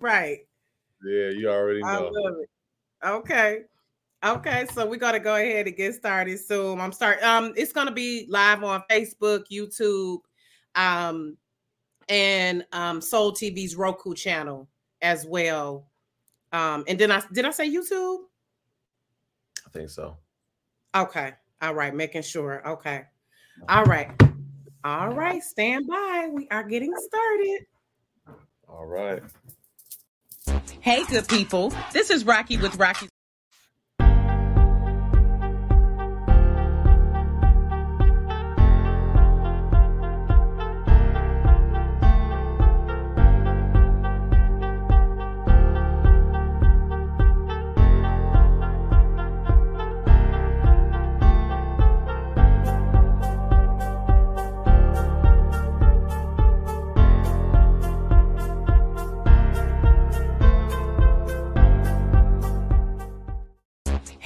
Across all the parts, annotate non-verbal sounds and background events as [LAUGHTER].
right. Yeah, you already I know. love it. Okay. Okay, so we're gonna go ahead and get started soon. I'm start um it's gonna be live on Facebook, YouTube, um, and um Soul TV's Roku channel as well. Um, and then I did I say YouTube? I think so. Okay. All right, making sure. Okay. All right. All right, stand by. We are getting started. All right. Hey, good people. This is Rocki with Rocki.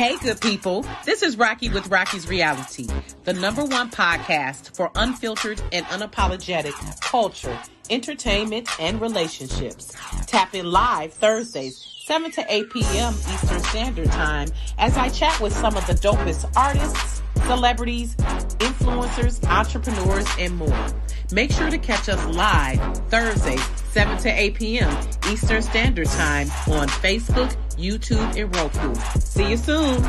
Hey, good people. This is Rocki with Rocki's Reality, the number one podcast for unfiltered and unapologetic culture, entertainment, and relationships. Tap in live Thursdays, 7 to 8 p.m. Eastern Standard Time as I chat with some of the dopest artists, celebrities, influencers, entrepreneurs, and more. Make sure to catch us live Thursdays, 7 to 8 p.m. Eastern Standard Time on Facebook, YouTube, and Roku. See you soon.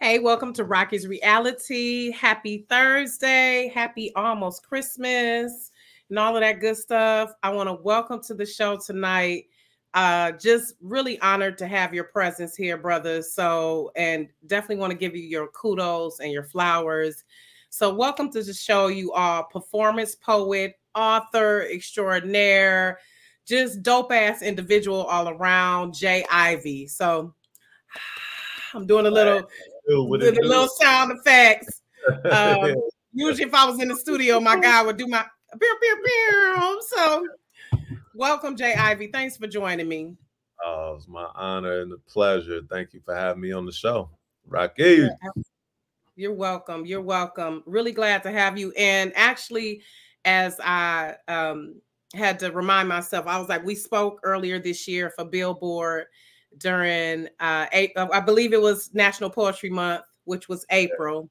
Hey, welcome to Rocki's Reality. Happy Thursday. Happy almost Christmas and all of that good stuff. I want to welcome to the show tonight. Uh, just really honored to have your presence here, brothers. So, and definitely want to give you your kudos and your flowers. So, welcome to the show, you all performance poet, author extraordinaire, just dope ass individual all around, J. Ivy. So, [SIGHS] I'm doing a little, With a little sound effects. [LAUGHS] Um, usually, if I was in the studio, my guy would do my pew, pew, pew. So, welcome, J. Ivy. Thanks for joining me. Oh, it's my honor and a pleasure. Thank you for having me on the show. Rocki. You're welcome. You're welcome. Really glad to have you. And actually, as I um, had to remind myself, I was like, we spoke earlier this year for Billboard during, uh, eight, I believe it was National Poetry Month, which was April.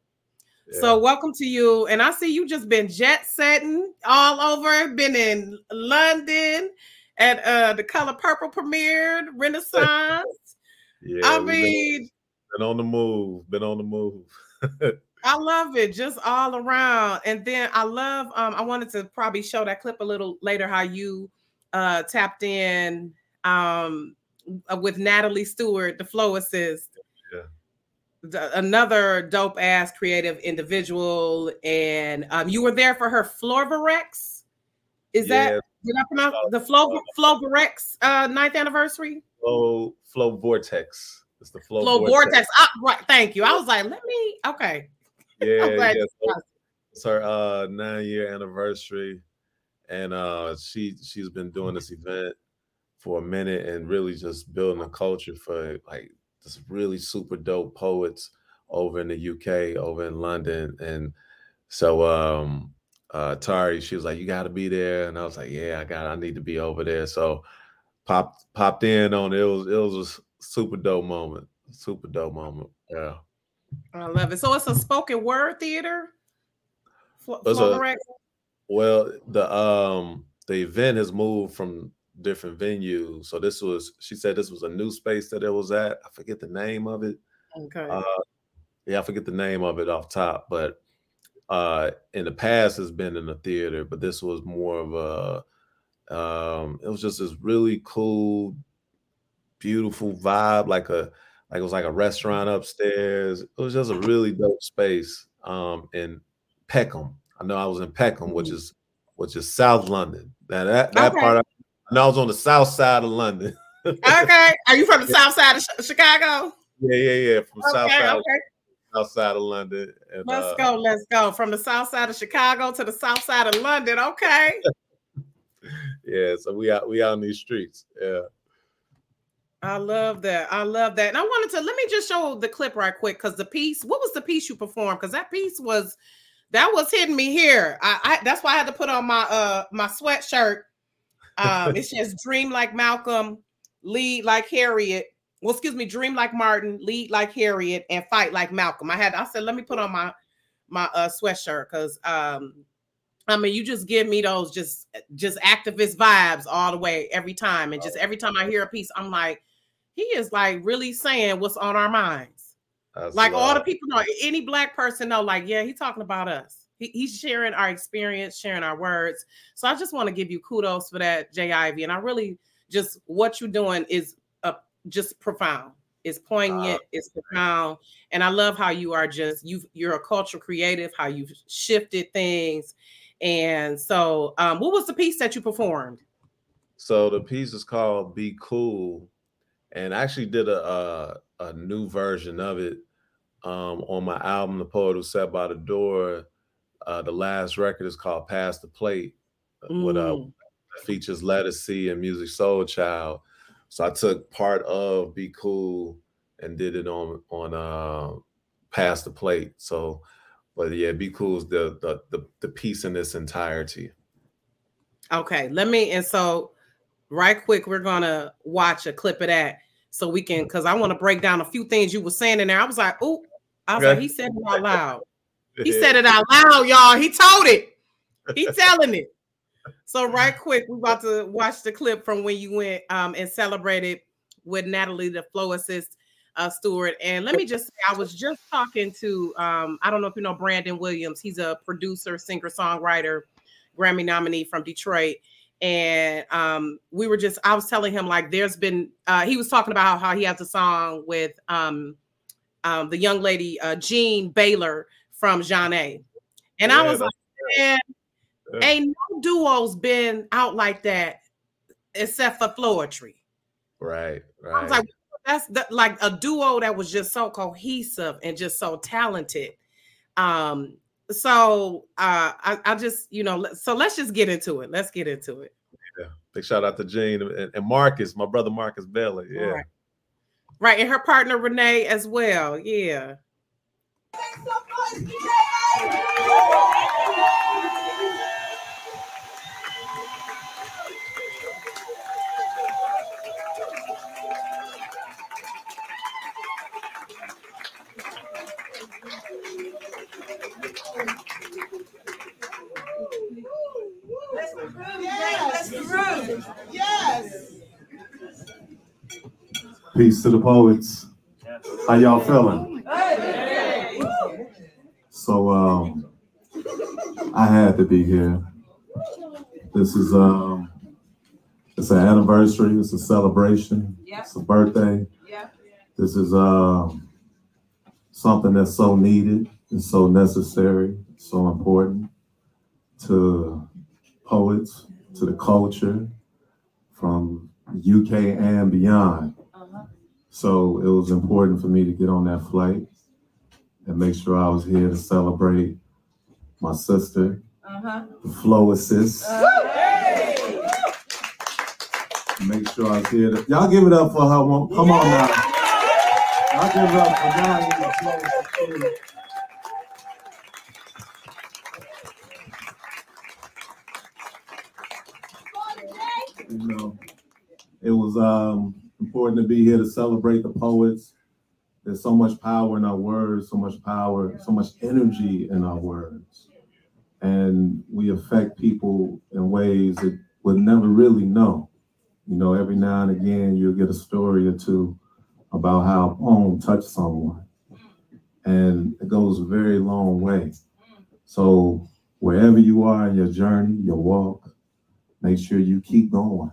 Yeah. So welcome to you. And I see you just been jet setting all over, been in London at uh the color purple premiered Renaissance. [LAUGHS] yeah, I we've been- mean, been on the move. Been on the move. [LAUGHS] I love it just all around. And then I love um I wanted to probably show that clip a little later how you uh tapped in um uh, with Natalie Stewart, the Floacist. Yeah. Another dope ass creative individual and um you were there for her Florvarex. Is that did I pronounce the Flo Florvarex uh ninth anniversary? Flow Flow Vortex. It's the Flow, Flow Vortex. Ah, right, thank you. I was like, let me okay. [LAUGHS] Yeah, yeah. so It's her uh nine year anniversary. And uh she she's been doing this event for a minute and really just building a culture for like this really super dope poets over in the UK, over in London. And so um uh Tari, she was like, You gotta be there. And I was like, Yeah, I got I need to be over there. So popped popped in on it. It was it was a super dope moment. Super dope moment. Yeah. I love it. So it's a spoken word theater. It's a- Well, the um the event has moved from different venues. So this was she said this was a new space that it was at. I forget the name of it. Okay. Uh yeah, I forget the name of it off top, but uh in the past has been in a theater, but this was more of a um it was just this really cool, beautiful vibe, like a like it was like a restaurant upstairs. It was just a really dope space um in Peckham. I know I was in Peckham, which is which is South London. Now that that Okay. part, Know I was on the south side of London. [LAUGHS] okay. Are you from the south side of Chi- Chicago? yeah, yeah, yeah, from south side, okay. south side of London. And, Let's uh, go. Let's go. From the south side of Chicago to the south side of London. Okay. [LAUGHS] Yeah, so we out we out in these streets. Yeah. I love that. I love that. And I wanted to let me just show the clip right quick because the piece, what was the piece you performed? Because that piece was that was hitting me here. I, I that's why I had to put on my uh my sweatshirt. Um, it says "Dream like Malcolm, lead like Harriet." Well, excuse me, dream like Martin, lead like Harriet, and fight like Malcolm. I had I said, let me put on my my uh sweatshirt because um I mean, you just give me those just just activist vibes all the way every time, and just every time I hear a piece, I'm like, he is like really saying what's on our minds. That's like all the people know, any black person know, like, yeah, he's talking about us. He, he's sharing our experience, sharing our words. So I just want to give you kudos for that, J. Ivy. And I really just what you're doing is uh, just profound. It's poignant, it's profound. And I love how you are just you you're a cultural creative, how you've shifted things and so, um, what was the piece that you performed? So the piece is called "Be Cool," and I actually did a a, a new version of it um, on my album, "The Poet Who Sat by the Door." Uh, the last record is called "Pass the Plate," mm. with uh, mm. features Ledisi and Musiq Soulchild. So I took part of "Be Cool" and did it on on uh, "Pass the Plate." So but yeah, be cool is the, the the the piece in its entirety. Okay, let me and so right quick, we're gonna watch a clip of that so we can because I want to break down a few things you were saying in there. I was like, oh, I was okay. like, he said it out loud. He said it out loud, y'all. He told it. He [LAUGHS] telling it. So right quick, we're about to watch the clip from when you went um, and celebrated with Natalie, the Floacist uh, Stewart. And let me just say, I was just talking to, um, I don't know if you know Brandon Williams. He's a producer, singer, songwriter, Grammy nominee from Detroit. And um, we were just, I was telling him like, there's been, uh, he was talking about how he has a song with um, um, the young lady, uh, Jean Baylor from Zhané. And yeah, I was like, man, yeah. ain't no duos been out like that except for Floetry. Right, right. I was like, that's the, like a duo that was just so cohesive and just so talented. Um, so uh, I, I just, you know, so let's just get into it. Let's get into it. Yeah. Big shout out to Jane and, and Marcus, my brother Marcus Baylor. Yeah. Right. right. And her partner Renee as well. Yeah. Peace to the poets. How y'all feeling? So um I had to be here. This is um it's an anniversary, it's a celebration, it's a birthday. This is um something that's so needed and so necessary, so important to poets, to the culture, from UK and beyond. Uh-huh. So it was important for me to get on that flight and make sure I was here to celebrate my sister, uh-huh. the Floacist. Uh-huh. Make sure I was here. To, y'all give it up for her. Come yeah. on now. Y'all give it up for Diane. You know, it was um, important to be here to celebrate the poets. There's so much power in our words, so much power, so much energy in our words. And we affect people in ways that would never really know. You know, every now and again, you'll get a story or two about how a poem touched someone. And it goes a very long way. So, wherever you are in your journey, your walk, make sure you keep going.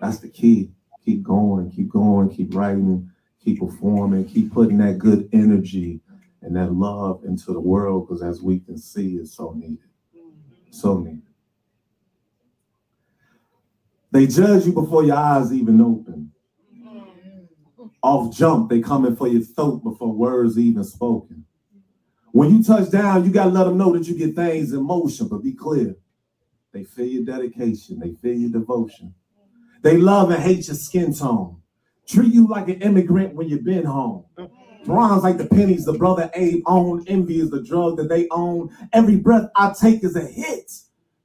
That's the key. Keep going, keep going, keep writing, keep performing, keep putting that good energy and that love into the world because as we can see, it's so needed. So needed. They judge you before your eyes even open. Off jump, they coming for your throat before words even spoken. When you touch down, you gotta let them know that you get things in motion, but be clear. They feel your dedication, they feel your devotion. They love and hate your skin tone. Treat you like an immigrant when you've been home. Bronze like the pennies the brother Abe owned. Envy is the drug that they own. Every breath I take is a hit.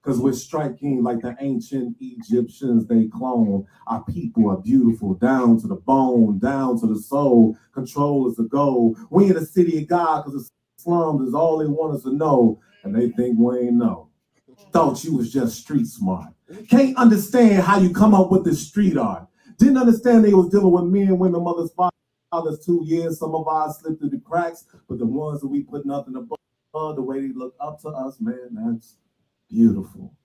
Cause we're striking like the ancient Egyptians they clone. Our people are beautiful, down to the bone, down to the soul. Control is the goal. We in the city of God, cause the slums is all they want us to know, and they think we ain't know. Thought you was just street smart. Can't understand how you come up with this street art. Didn't understand they was dealing with men, women, mothers, fathers, two years. Some of ours slipped through the cracks, but the ones that we put nothing above, the way they look up to us, man, that's beautiful.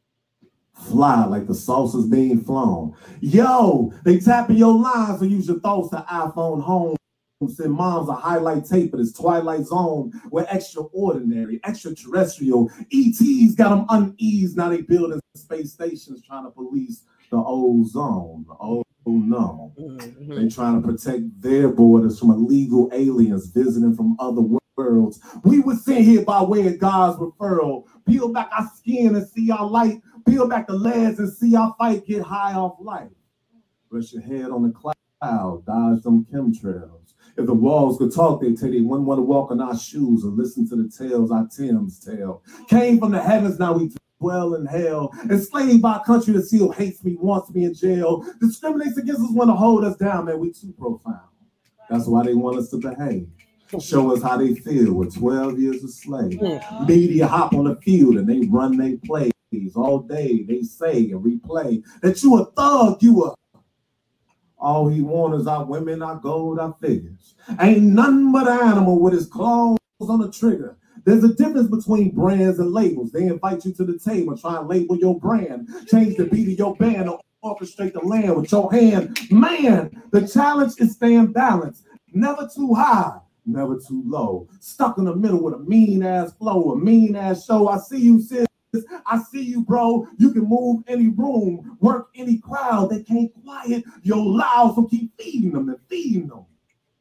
Fly like the saucer's being flown. Yo, they tapping your lines, so use your thoughts to iPhone home. Send moms a highlight tape of this twilight zone. We're extraordinary, extraterrestrial. ETs got them uneased. Now they building space stations trying to police the old ozone. Oh no. Mm-hmm. They trying to protect their borders from illegal aliens visiting from other worlds. We were sent here by way of God's referral. Peel back our skin and see our light. Peel back the legs and see our fight. Get high off life. Rest your head on the cloud. Dodge them chemtrails. If the walls could talk, they'd tell they wouldn't want to walk in our shoes and listen to the tales our Tim's tell. Came from the heavens, now we dwell in hell. Enslaved by a country that still hates me, wants me in jail. Discriminates against us, want to hold us down, man. We too profound. That's why they want us to behave. Show us how they feel with 12 years of slave. Mm. Media hop on the field and they run they plays all day. They say and replay that you a thug, you a all he wants is our women, our gold, our figures. Ain't nothing but an animal with his claws on the trigger. There's a difference between brands and labels. They invite you to the table, try and label your brand, change the beat of your band, or orchestrate the land with your hand. Man, the challenge is staying balanced, never too high, never too low. Stuck in the middle with a mean ass flow, a mean ass show. I see you, sis. I see you, bro. You can move any room, work any crowd. They can't quiet your loud, so keep feeding them and feeding them.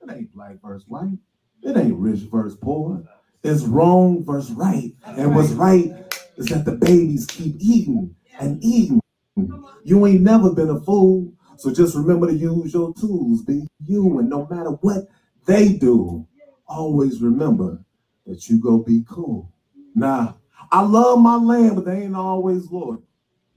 It ain't black versus white. It ain't rich versus poor. It's wrong versus right. And what's right is that the babies keep eating and eating. You ain't never been a fool. So just remember to use your tools. Be you. And no matter what they do, always remember that you go be cool. Now, I love my land, but they ain't always loyal.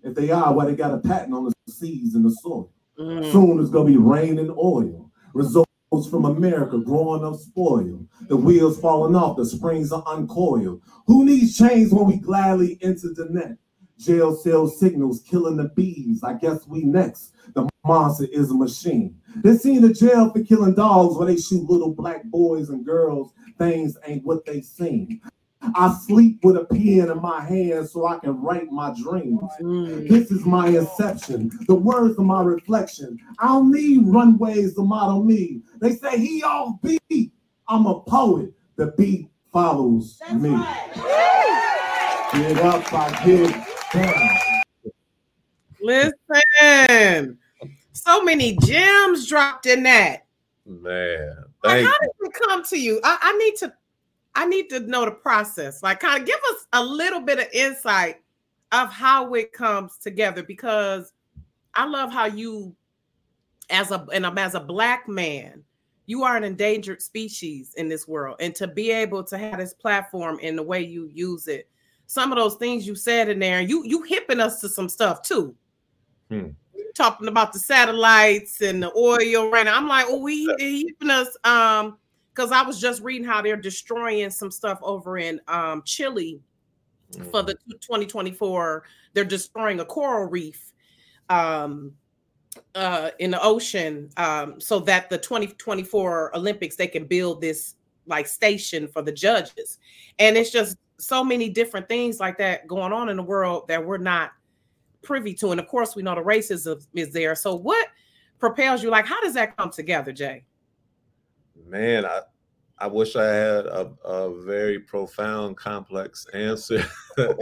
If they are, why well, they got a patent on the seeds and the soil. Mm. Soon it's gonna be rain and oil. Results from America growing up spoiled. The wheels falling off, the springs are uncoiled. Who needs chains when we gladly enter the net? Jail cell signals killing the bees. I guess we next. The monster is a machine. They seen the jail for killing dogs where they shoot little black boys and girls. Things ain't what they seem. I sleep with a pen in my hand so I can write my dreams. Mm. This is my inception, the words of my reflection. I don't need runways to model me. They say he off beat. I'm a poet. The beat follows That's me. Right. Get up, I get down. Listen, so many gems dropped in that. Man, like, how did it come to you? I, I need to I need to know the process. Like, kind of give us a little bit of insight of how it comes together because I love how you, as a and I'm as a black man, you are an endangered species in this world, and to be able to have this platform in the way you use it, some of those things you said in there, you you hipping us to some stuff too. Hmm. Talking about the satellites and the oil right now. I'm like, oh, we hipping us. Um, because I was just reading how they're destroying some stuff over in um, Chile mm. for the 2024. They're destroying a coral reef um, uh, in the ocean um, so that the 2024 Olympics they can build this like station for the judges. And it's just so many different things like that going on in the world that we're not privy to. And of course, we know the racism is there. So what propels you? Like, how does that come together, Jay? Man, I I wish I had a, a very profound, complex answer. [LAUGHS] but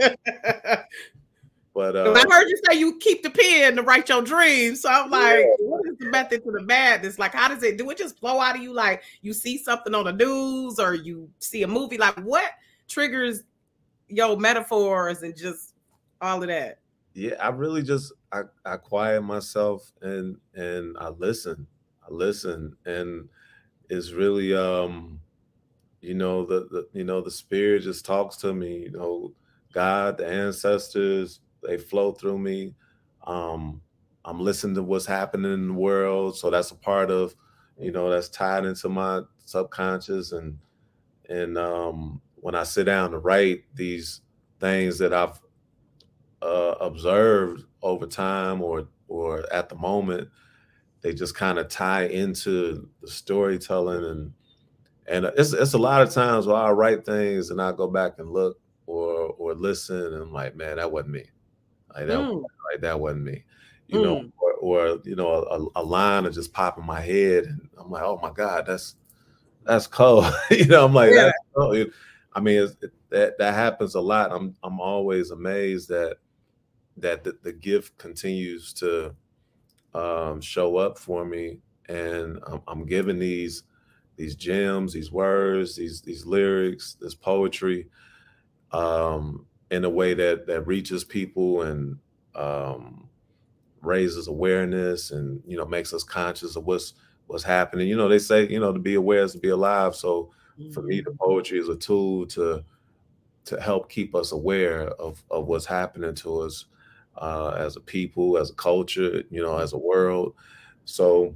uh, I heard you say you keep the pen to write your dreams. So I'm like, yeah. what is the method to the madness? Like, how does it do it just flow out of you? Like you see something on the news or you see a movie? Like what triggers your metaphors and just all of that? Yeah, I really just I, I quiet myself and and I listen. I listen and it's really um you know the, the you know the spirit just talks to me you know god the ancestors they flow through me. Um i'm listening to what's happening in the world so that's a part of you know that's tied into my subconscious and and um when i sit down to write these things that i've uh, observed over time or or at the moment they just kind of tie into the storytelling and and it's it's a lot of times where I write things and I go back and look or or listen and I'm like, man, that wasn't me. Like that, mm. [LAUGHS] like that wasn't me. You mm. know, or, or, you know, a, a line will just pop in my head and I'm like, oh my God, that's that's cold. [LAUGHS] you know, I'm like, yeah. I mean, it, that that happens a lot. I'm I'm always amazed that that the, the gift continues to um, show up for me, and I'm, I'm giving these these gems, these words, these these lyrics, this poetry, um, in a way that that reaches people and um, raises awareness, and you know makes us conscious of what's what's happening. You know, they say you know to be aware is to be alive. So mm-hmm. for me, the mm-hmm. poetry is a tool to to help keep us aware of of what's happening to us uh, as a people, as a culture, you know, as a world. So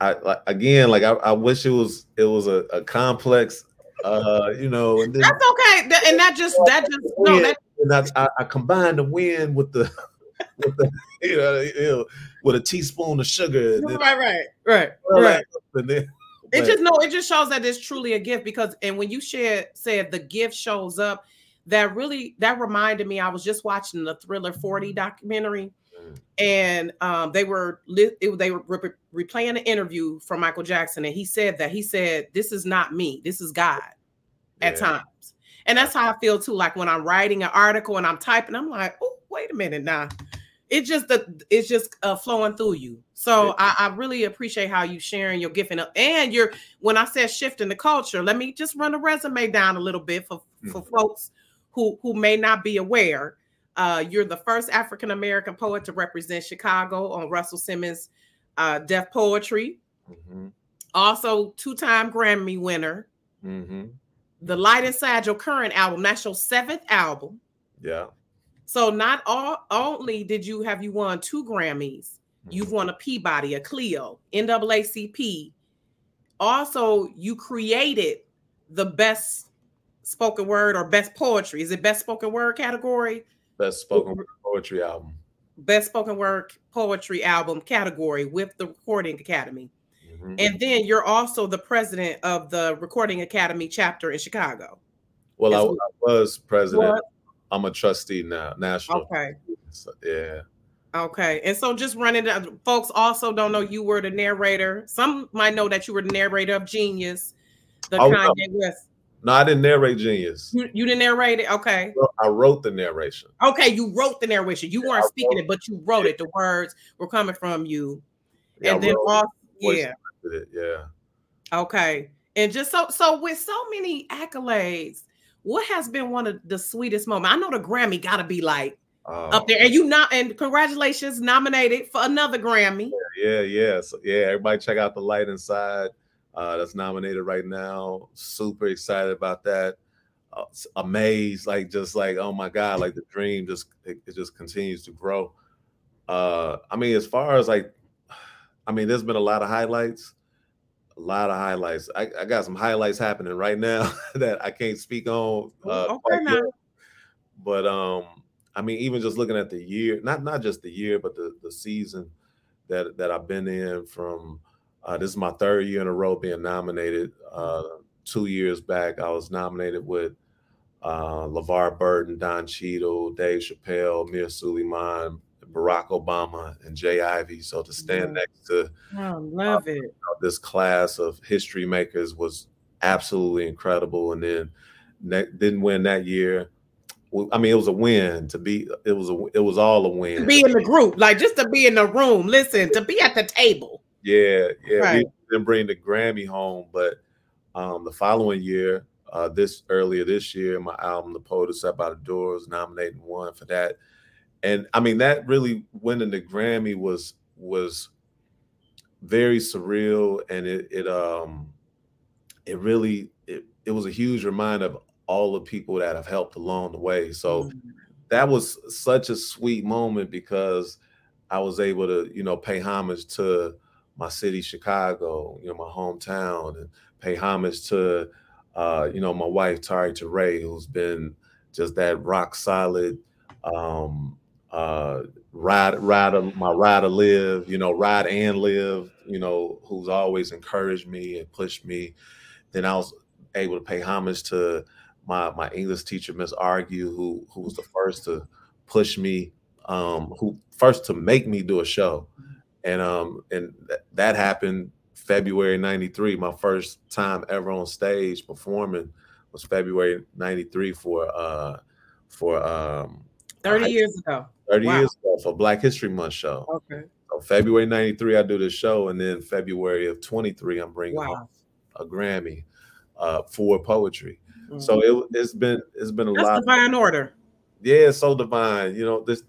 I like again, like I, I wish it was it was a, a complex, uh, you know. And then, that's okay, and that just that just no, that and I, I combined the wind with the [LAUGHS] with the you know, you know with a teaspoon of sugar. Then, right, right, right, right. Then, it just no, it just shows that it's truly a gift because, and when you share said the gift shows up, that really that reminded me. I was just watching the Thriller Forty documentary, and um, they were it, they were replaying an interview from Michael Jackson, and he said that he said, "This is not me. This is God." At yeah. times, and that's how I feel too. Like when I'm writing an article and I'm typing, I'm like, "Oh, wait a minute now." It's just the it's just uh, flowing through you. So yeah. I, I, really appreciate how you sharing your gift and and you're when I said shifting the culture. Let me just run a resume down a little bit for mm-hmm. for folks who who may not be aware uh, you're the first African American poet to represent Chicago on Russell Simmons' uh, Def Poetry. Mm-hmm. Also, two-time Grammy winner. Mm-hmm. The Light Inside Your Current album. That's your seventh album. Yeah. So not all only did you have you won two Grammys, mm-hmm. you've won a Peabody, a Clio, NAACP. Also, you created the best spoken word or best poetry. Is it best spoken word category? Best spoken word poetry album. Best spoken word poetry album category with the Recording Academy. Mm-hmm. And then you're also the president of the Recording Academy chapter in Chicago. Well, I, I, was president. I'm a trustee now, national. Okay. So, yeah. Okay. And so just running folks also don't know you were the narrator. Some might know that you were the narrator of Genius, the oh, Kanye West. No, I didn't narrate Genius. You, you didn't narrate it? Okay. I wrote the narration. Okay, you wrote the narration. You yeah, weren't speaking it, but you wrote it. The words were coming from you. Yeah, and then also, yeah. It, yeah. Okay. And just so so with so many accolades, what has been one of the sweetest moments? I know the Grammy gotta be like uh, up there. And you not and congratulations, nominated for another Grammy. Yeah, yeah, yeah. So yeah, everybody check out the light inside uh, that's nominated right now. Super excited about that. Uh, amazed, like just like oh my god, like the dream just it, it just continues to grow. Uh, I mean, as far as like, I mean, there's been a lot of highlights, a lot of highlights. I, I got some highlights happening right now [LAUGHS] that I can't speak on. Uh, okay. But um, I mean, even just looking at the year, not not just the year, but the the season that that I've been in from uh, this is my third year in a row being nominated. Uh, two years back, I was nominated with uh, LeVar Burton, Don Cheadle, Dave Chappelle, Mir Sulaiman, Barack Obama, and J. Ivy. So to stand next to oh, love uh, it. You know, this class of history makers was absolutely incredible. And then ne- didn't win that year. I mean, it was a win to be. It was a. It was all a win. To be in the group, like just to be in the room. Listen, to be at the table. Yeah, yeah. Right. We didn't bring the Grammy home, but um, the following year, uh, this earlier this year, my album "The Poet Who Sat by the Doors" nominated won for that. And I mean, that really winning the Grammy was was very surreal, and it it um it really it it was a huge reminder of all the people that have helped along the way. So mm-hmm. that was such a sweet moment because I was able to, you know, pay homage to my city, Chicago, you know, my hometown, and pay homage to, uh, you know, my wife Tarrey Torae, who's been just that rock solid, um, uh, ride, ride, my ride to live, you know, ride and live, you know, who's always encouraged me and pushed me. Then I was able to pay homage to my my English teacher, Miss Argue, who who was the first to push me, um, who first to make me do a show, and um, and th- that happened February '93. My first time ever on stage performing was February '93 for uh for um 30 years ago. 30 wow. years ago for Black History Month show. Okay. So February 93, I do this show, and then February of 23, I'm bringing wow. a Grammy uh, for poetry. Mm-hmm. So it, has been it's been a That's lot. Divine order. Yeah, it's so divine. You know, this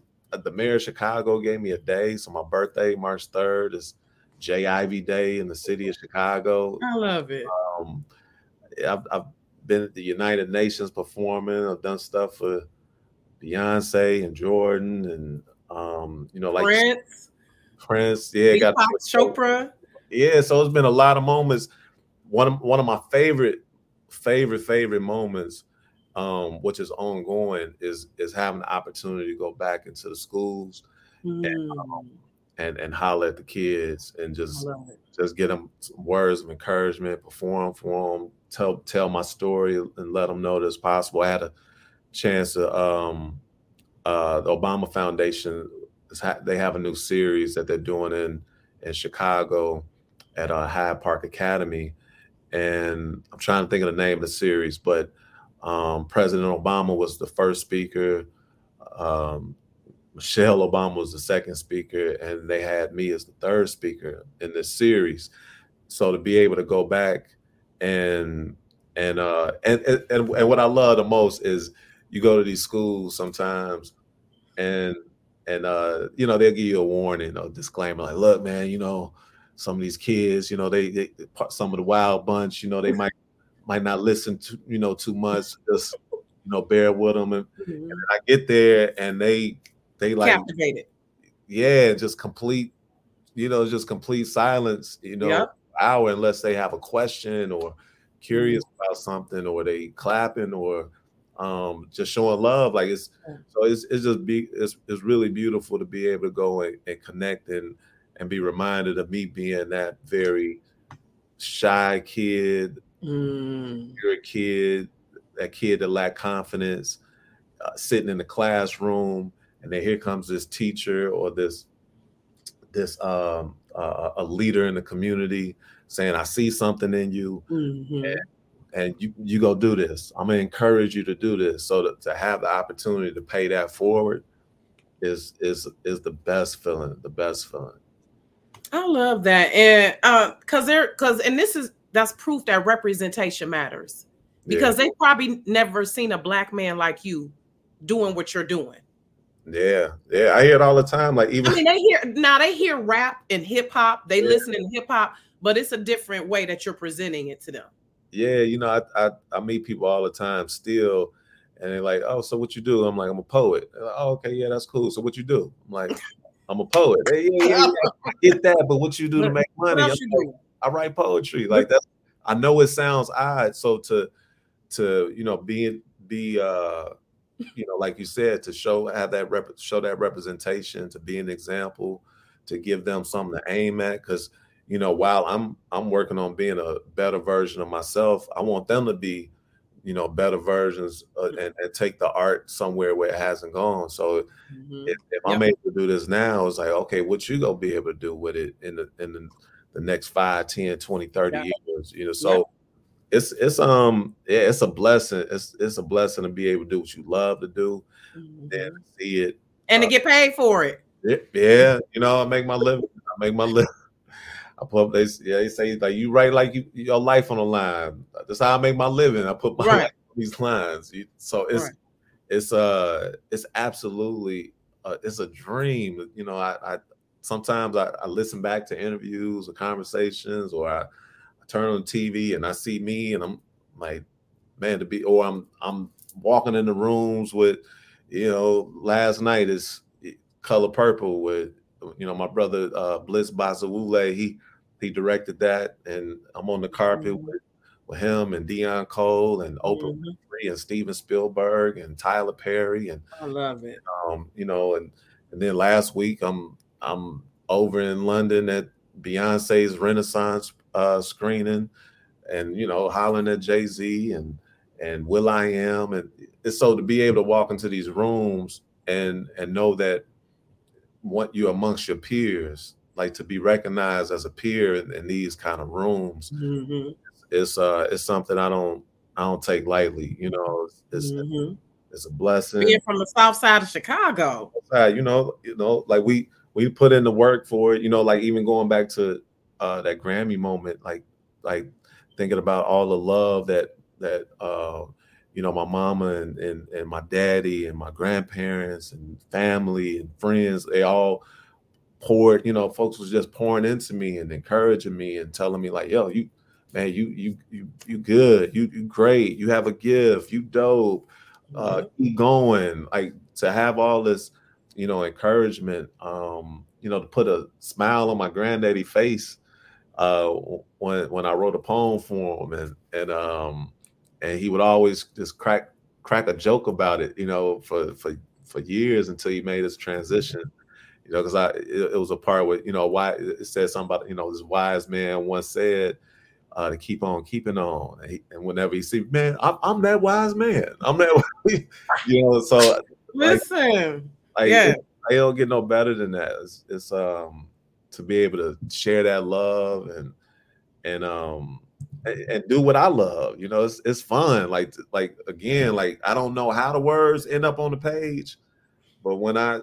the mayor of Chicago gave me a day. So my birthday, March 3rd, is J. Ivy Day in the city of Chicago. I love it. Um, I've, I've been at the United Nations performing. I've done stuff for Beyonce and Jordan and um, you know, like Prince. Prince, yeah, got Chopra. Yeah, so it's been a lot of moments. One of one of my favorite, favorite, favorite moments, um, which is ongoing, is is having the opportunity to go back into the schools mm. and, um, and and holler at the kids and just just get them words of encouragement, perform for them, tell tell my story, and let them know that it's possible. I had a chance to um, uh, the Obama Foundation they have a new series that they're doing in in Chicago at uh, Hyde Park Academy, and I'm trying to think of the name of the series, but um, President Obama was the first speaker. Um, Michelle Obama was the second speaker, and they had me as the third speaker in this series. So to be able to go back and and uh and and, and what I love the most is you go to these schools sometimes and and uh you know they'll give you a warning or disclaimer like look man you know some of these kids you know they, they some of the wild bunch you know they might might not listen to you know too much just you know bear with them and, mm-hmm. and i get there and they they like captivated yeah just complete you know just complete silence you know yep. hour unless they have a question or curious mm-hmm. about something or they clapping or um, just showing love. Like it's so it's it's just be it's it's really beautiful to be able to go and, and connect and and be reminded of me being that very shy kid, mm. You're a kid, that kid that lack confidence, uh, sitting in the classroom, and then here comes this teacher or this this um, uh, a leader in the community saying, "I see something in you," mm-hmm. and and you you go do this. I'm gonna encourage you to do this. So to, to have the opportunity to pay that forward is is is the best feeling, the best feeling. I love that. And uh because there because and this is that's proof that representation matters. Because yeah. they probably never seen a black man like you doing what you're doing. Yeah, yeah, I hear it all the time. Like even I mean, they hear now they hear rap and hip hop. They yeah. listen to hip hop, but it's a different way that you're presenting it to them yeah, you know, I, I, I meet people all the time still, and they're like, "Oh, so what you do?" I'm like, "I'm a poet." Like, oh, okay, yeah, that's cool. So what you do? I'm like, "I'm a poet." Hey, yeah, yeah, yeah, [LAUGHS] I get that, but what you do to make money? I write poetry. Like that's. I know it sounds odd. So to, to you know, be be uh, you know, like you said, to show have that rep, show that representation, to be an example, to give them something to aim at, because you know, while I'm I'm working on being a better version of myself, I want them to be, you know, better versions uh, and, and, take the art somewhere where it hasn't gone. So mm-hmm. if, if yep. I'm able to do this now, it's like, okay, what you gonna be able to do with it in the in the, the next 5, 10, 20, 30 yep. years, you know. So yep. it's it's um yeah, it's a blessing. It's it's a blessing to be able to do what you love to do mm-hmm. and see it and uh, to get paid for it. Yeah, you know, I make my living. I make my living. [LAUGHS] I put they yeah they say like you write like you your life on the line. That's how I make my living. I put my [LAUGHS] right. these lines. So it's right. it's uh it's absolutely uh, it's a dream. You know, I, I sometimes I, I, listen back to interviews or conversations, or I, I turn on TV and I see me and I'm like, man, to be or I'm I'm walking in the rooms with, you know, last night is color purple with you know my brother uh Blitz Bazawule. He he directed that, and I'm on the carpet mm-hmm. with with him and Deon Cole and Oprah mm-hmm. Winfrey and Steven Spielberg and Tyler Perry and I love it. Um, you know, and and then last week I'm I'm over in London at Beyonce's Renaissance uh, screening, and you know, hollering at Jay Z and and will.i.am, and it's so to be able to walk into these rooms and and know that what you're amongst your peers, like to be recognized as a peer in, in these kind of rooms, mm-hmm. it's uh it's something I don't I don't take lightly. You know, it's mm-hmm. it's a blessing. Being from the South Side of Chicago, you know, you know, like we we put in the work for it. You know, like even going back to uh, that Grammy moment, like like thinking about all the love that that uh, you know my mama and, and and my daddy and my grandparents and family and friends they all poured. You know, folks was just pouring into me and encouraging me and telling me like, "Yo, you man, you you you you good, you you great, you have a gift, you dope, uh, mm-hmm. keep going." Like to have all this you know, encouragement, um, you know, to put a smile on my granddaddy face uh, when when I wrote a poem for him, and and um, and he would always just crack crack a joke about it, you know, for for for years until he made his transition. You know, because I it, it, was a part where you know why it said something about you know this wise man once said uh, to keep on keeping on, and, he, and whenever he see man, I'm, I'm that wise man, I'm that [LAUGHS] you know. So listen, like, yeah, it, it don't get no better than that. It's, it's um to be able to share that love and and um and, and do what I love. You know, it's it's fun. Like like again, like I don't know how the words end up on the page, but when I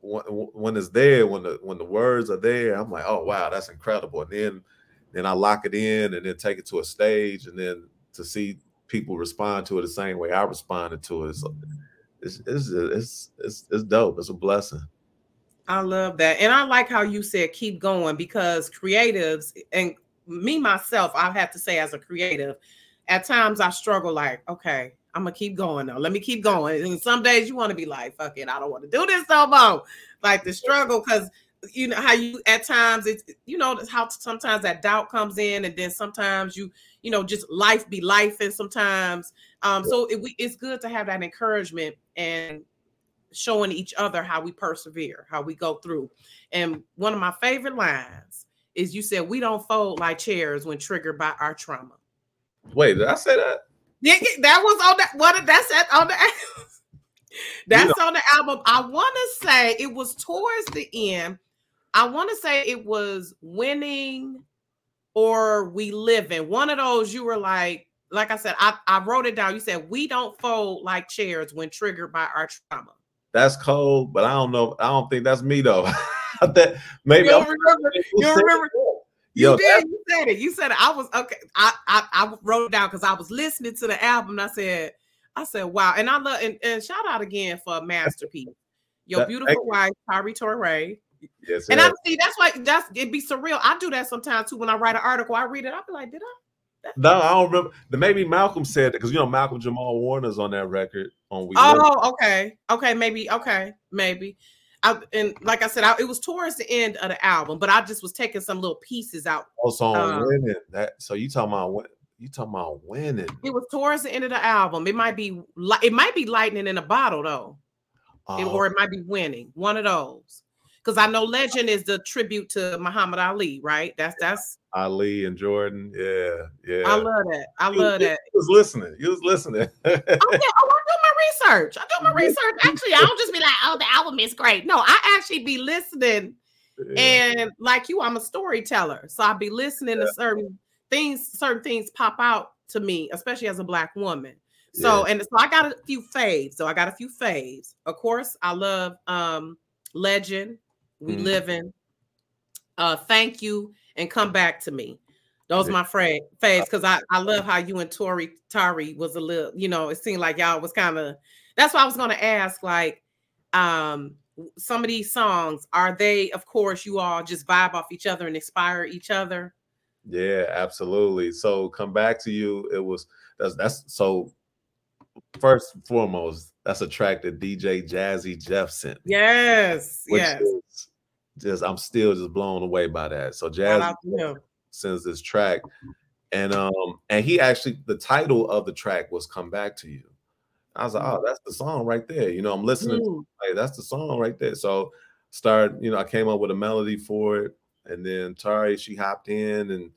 when, when it's there, when the when the words are there, I'm like, oh wow, that's incredible. And then then I lock it in and then take it to a stage and then to see people respond to it the same way I responded to it. So it's it's it's it's, dope. It's a blessing. I love that. And I like how you said keep going because creatives and me myself, I have to say as a creative, at times I struggle like, okay, I'm gonna keep going though. Let me keep going. And some days you want to be like, fuck it, I don't want to do this no more. Like the struggle, because you know how you at times it's you know how sometimes that doubt comes in, and then sometimes you you know just life be life, and sometimes um so it, it's good to have that encouragement and showing each other how we persevere, how we go through. And one of my favorite lines is you said we don't fold like chairs when triggered by our trauma. Wait, did I say that? Yeah, that was on that. What that's that on the. [LAUGHS] that's you know. on the album. I want to say it was towards the end. I want to say it was winning or we live in one of those. You were like, like I said, I, I wrote it down. You said we don't fold like chairs when triggered by our trauma. That's cold, but I don't know. I don't think that's me though. [LAUGHS] that maybe you remember. You remember. You Yo, did. You said it. You said it. I was okay. I I, I wrote it down because I was listening to the album. I said, I said, wow. And I love and, and shout out again for a masterpiece. Your that, beautiful wife, Tarrey Torae. Yes, and I see that's why that's it'd be surreal. I do that sometimes too. When I write an article, I read it. I'll be like, did I? No, I don't remember. Maybe Malcolm said it because you know Malcolm Jamal Warner's on that record on We. Oh, okay, okay, maybe, okay, maybe. I, and like I said, I, it was towards the end of the album, but I just was taking some little pieces out. Also oh, um, winning that. So you talking about what you talking about winning? It was towards the end of the album. It might be it might be lightning in a bottle though, it, or oh. it might be winning. One of those because I know Legend is the tribute to Muhammad Ali, right? That's that's Ali and Jordan. Yeah, yeah. I love that. I love that. He was listening. He was listening. [LAUGHS] okay, yeah. oh, I do my research. I do my research. Actually, I don't just be like, oh, the album is great. No, I actually be listening. Yeah. And like you, I'm a storyteller. So I'll be listening yeah. to certain things, certain things pop out to me, especially as a black woman. So, yeah. and so I got a few faves. So I got a few faves. Of course, I love um Legend we mm. live in. Uh, thank you and come back to me. Those my friend faves because I, I love how you and Tori Tarrey was a little, you know, it seemed like y'all was kind of that's why I was gonna ask, like, um, some of these songs, are they, of course, you all just vibe off each other and inspire each other? Yeah, absolutely. So come back to you. It was that's that's so first and foremost, that's a track that DJ Jazzy Jeff sent. Yes, yes. Just I'm still just blown away by that. So Jazzy sends this track, and um, and he actually the title of the track was "Come Back to You." I was like, oh, that's the song right there. You know, I'm listening. Mm. To, like, that's the song right there. So start, you know, I came up with a melody for it, and then Tarrey she hopped in, and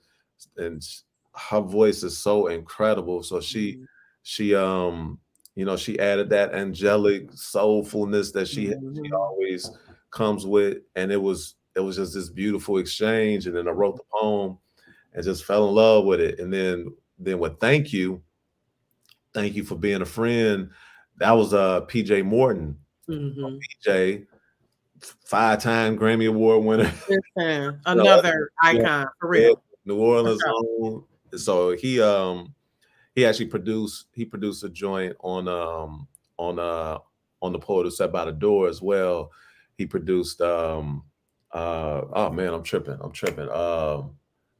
and her voice is so incredible. So she mm. she um you know she added that angelic soulfulness that she mm-hmm. she always comes with, and it was it was just this beautiful exchange. And then I wrote the poem and just fell in love with it. And then then with thank you Thank you for being a friend. That was uh PJ Morton. Mm-hmm. PJ, five-time Grammy Award winner. [LAUGHS] [LAUGHS] Another icon for real. New Orleans own. So he um he actually produced he produced a joint on um on uh on the poet who sat by the door as well. He produced um uh oh man, I'm tripping. I'm tripping. Um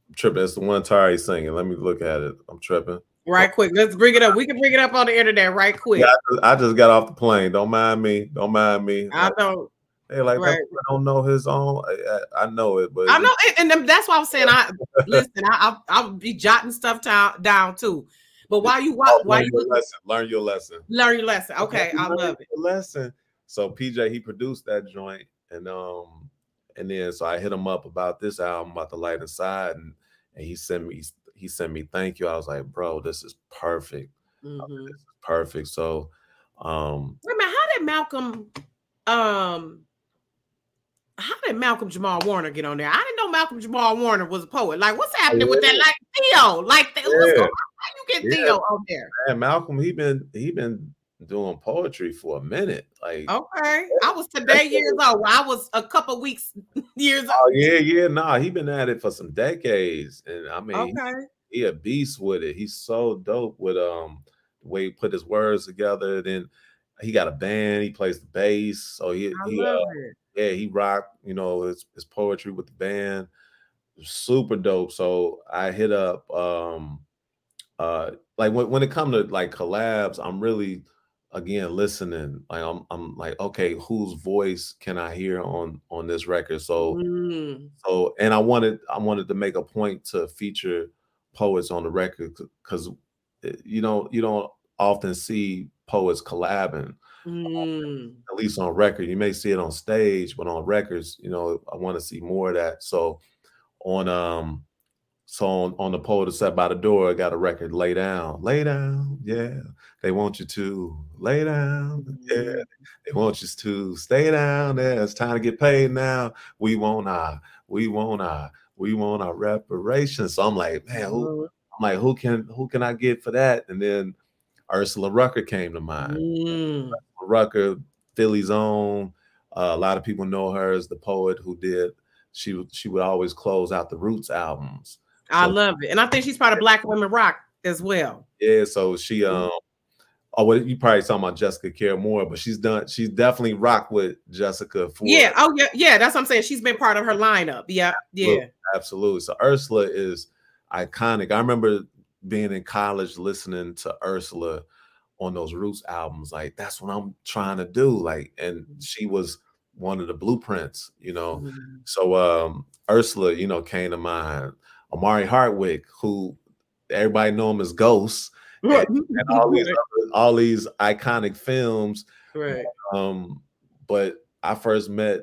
I'm tripping. It's the one Tarrey singing. Let me look at it. I'm tripping. Right quick. Let's bring it up. We can bring it up on the internet right quick. Yeah, I, just, got off the plane. Don't mind me. Don't mind me. I don't. Hey, like right. I don't know his own. I, I, know it, but I know, it, and that's why I'm saying I listen. I I will be jotting stuff down down too. But why you why, why you lesson? Learn your lesson. Learn your lesson. Okay, I love it. Lesson. So PJ he produced that joint, and um, and then so I hit him up about this album about the light inside, and and he sent me he sent me thank you. I was like, bro, this is perfect. Mm-hmm. This is perfect. So um wait a minute, how did Malcolm um how did Malcolm Jamal Warner get on there? I didn't know Malcolm Jamal Warner was a poet. Like, what's happening yeah. with that? Like Theo, like yeah. what's going How you get yeah. Theo on there? Man, Malcolm, he been he been doing poetry for a minute. Like okay, I was today years old. I was a couple weeks [LAUGHS] years oh, old. Oh yeah, yeah. Nah, he been at it for some decades, and I mean, okay. he, he a beast with it. He's so dope with um the way he put his words together. Then he got a band. He plays the bass, so he, he uh, yeah he rocked you know his, his poetry with the band. Super dope. So I hit up um uh like when, when it come to like collabs, I'm really again listening like I'm I'm like okay whose voice can I hear on on this record so mm. so and I wanted I wanted to make a point to feature poets on the record cuz eh, you know you don't often see poets collabing mm. at least on record you may see it on stage but on records you know I want to see more of that so on um so on, on the poet who sat by the door, I got a record, lay down, lay down, yeah. They want you to lay down, yeah. Mm-hmm. They want you to stay down. Yeah, it's time to get paid now. We want our, we want our, we want our reparations. So I'm like, man, who, mm-hmm. I'm like, who can who can I get for that? And then Ursula Rucker came to mind. Mm. Rucker, Philly's own. Uh, a lot of people know her as the poet who did. She she would always close out the Roots albums. I so, love it, and I think she's part of Black Women Rock as well. Yeah, so she um. Oh, well, you probably talking about Jessica Care Moore, but she's done. She's definitely rocked with Jessica. For, yeah. Oh, yeah. Yeah. That's what I'm saying. She's been part of her lineup. Yeah. Yeah. Absolutely. So Ursula is iconic. I remember being in college listening to Ursula on those Roots albums. Like that's what I'm trying to do. Like, and mm-hmm. she was one of the blueprints. You know. Mm-hmm. So um Ursula, you know, came to mind. Omari Hardwick, who everybody know him as Ghost, and, and all these other, all these iconic films. Right. Um, but I first met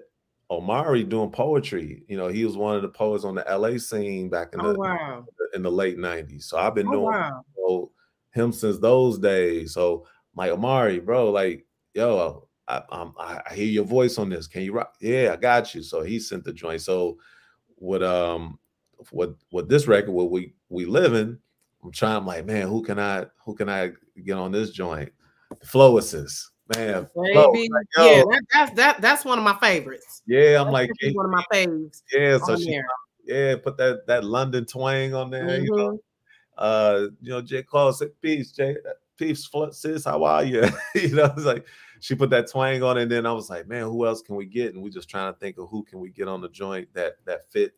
Omari doing poetry. You know, he was one of the poets on the LA scene back in oh, the wow. in the late '90s. So I've been oh, knowing wow. him since those days. So my Omari, bro, like, yo, I, I, I hear your voice on this. Can you rock? Yeah, I got you. So he sent the joint. So with um what what this record what we we live in i'm trying I'm like man who can i who can i get on this joint? The Floacist. Man flow. Like, yeah that, that's that that's one of my favorites. Yeah i'm that's like hey, one of my faves yeah so she, yeah put that that london twang on there mm-hmm. you know? Mm-hmm. uh you know jay Cole said peace Jay peace sis how are you [LAUGHS] you know it's like she put that twang on and then i was like man who else can we get? And we just trying to think of who can we get on the joint that that fit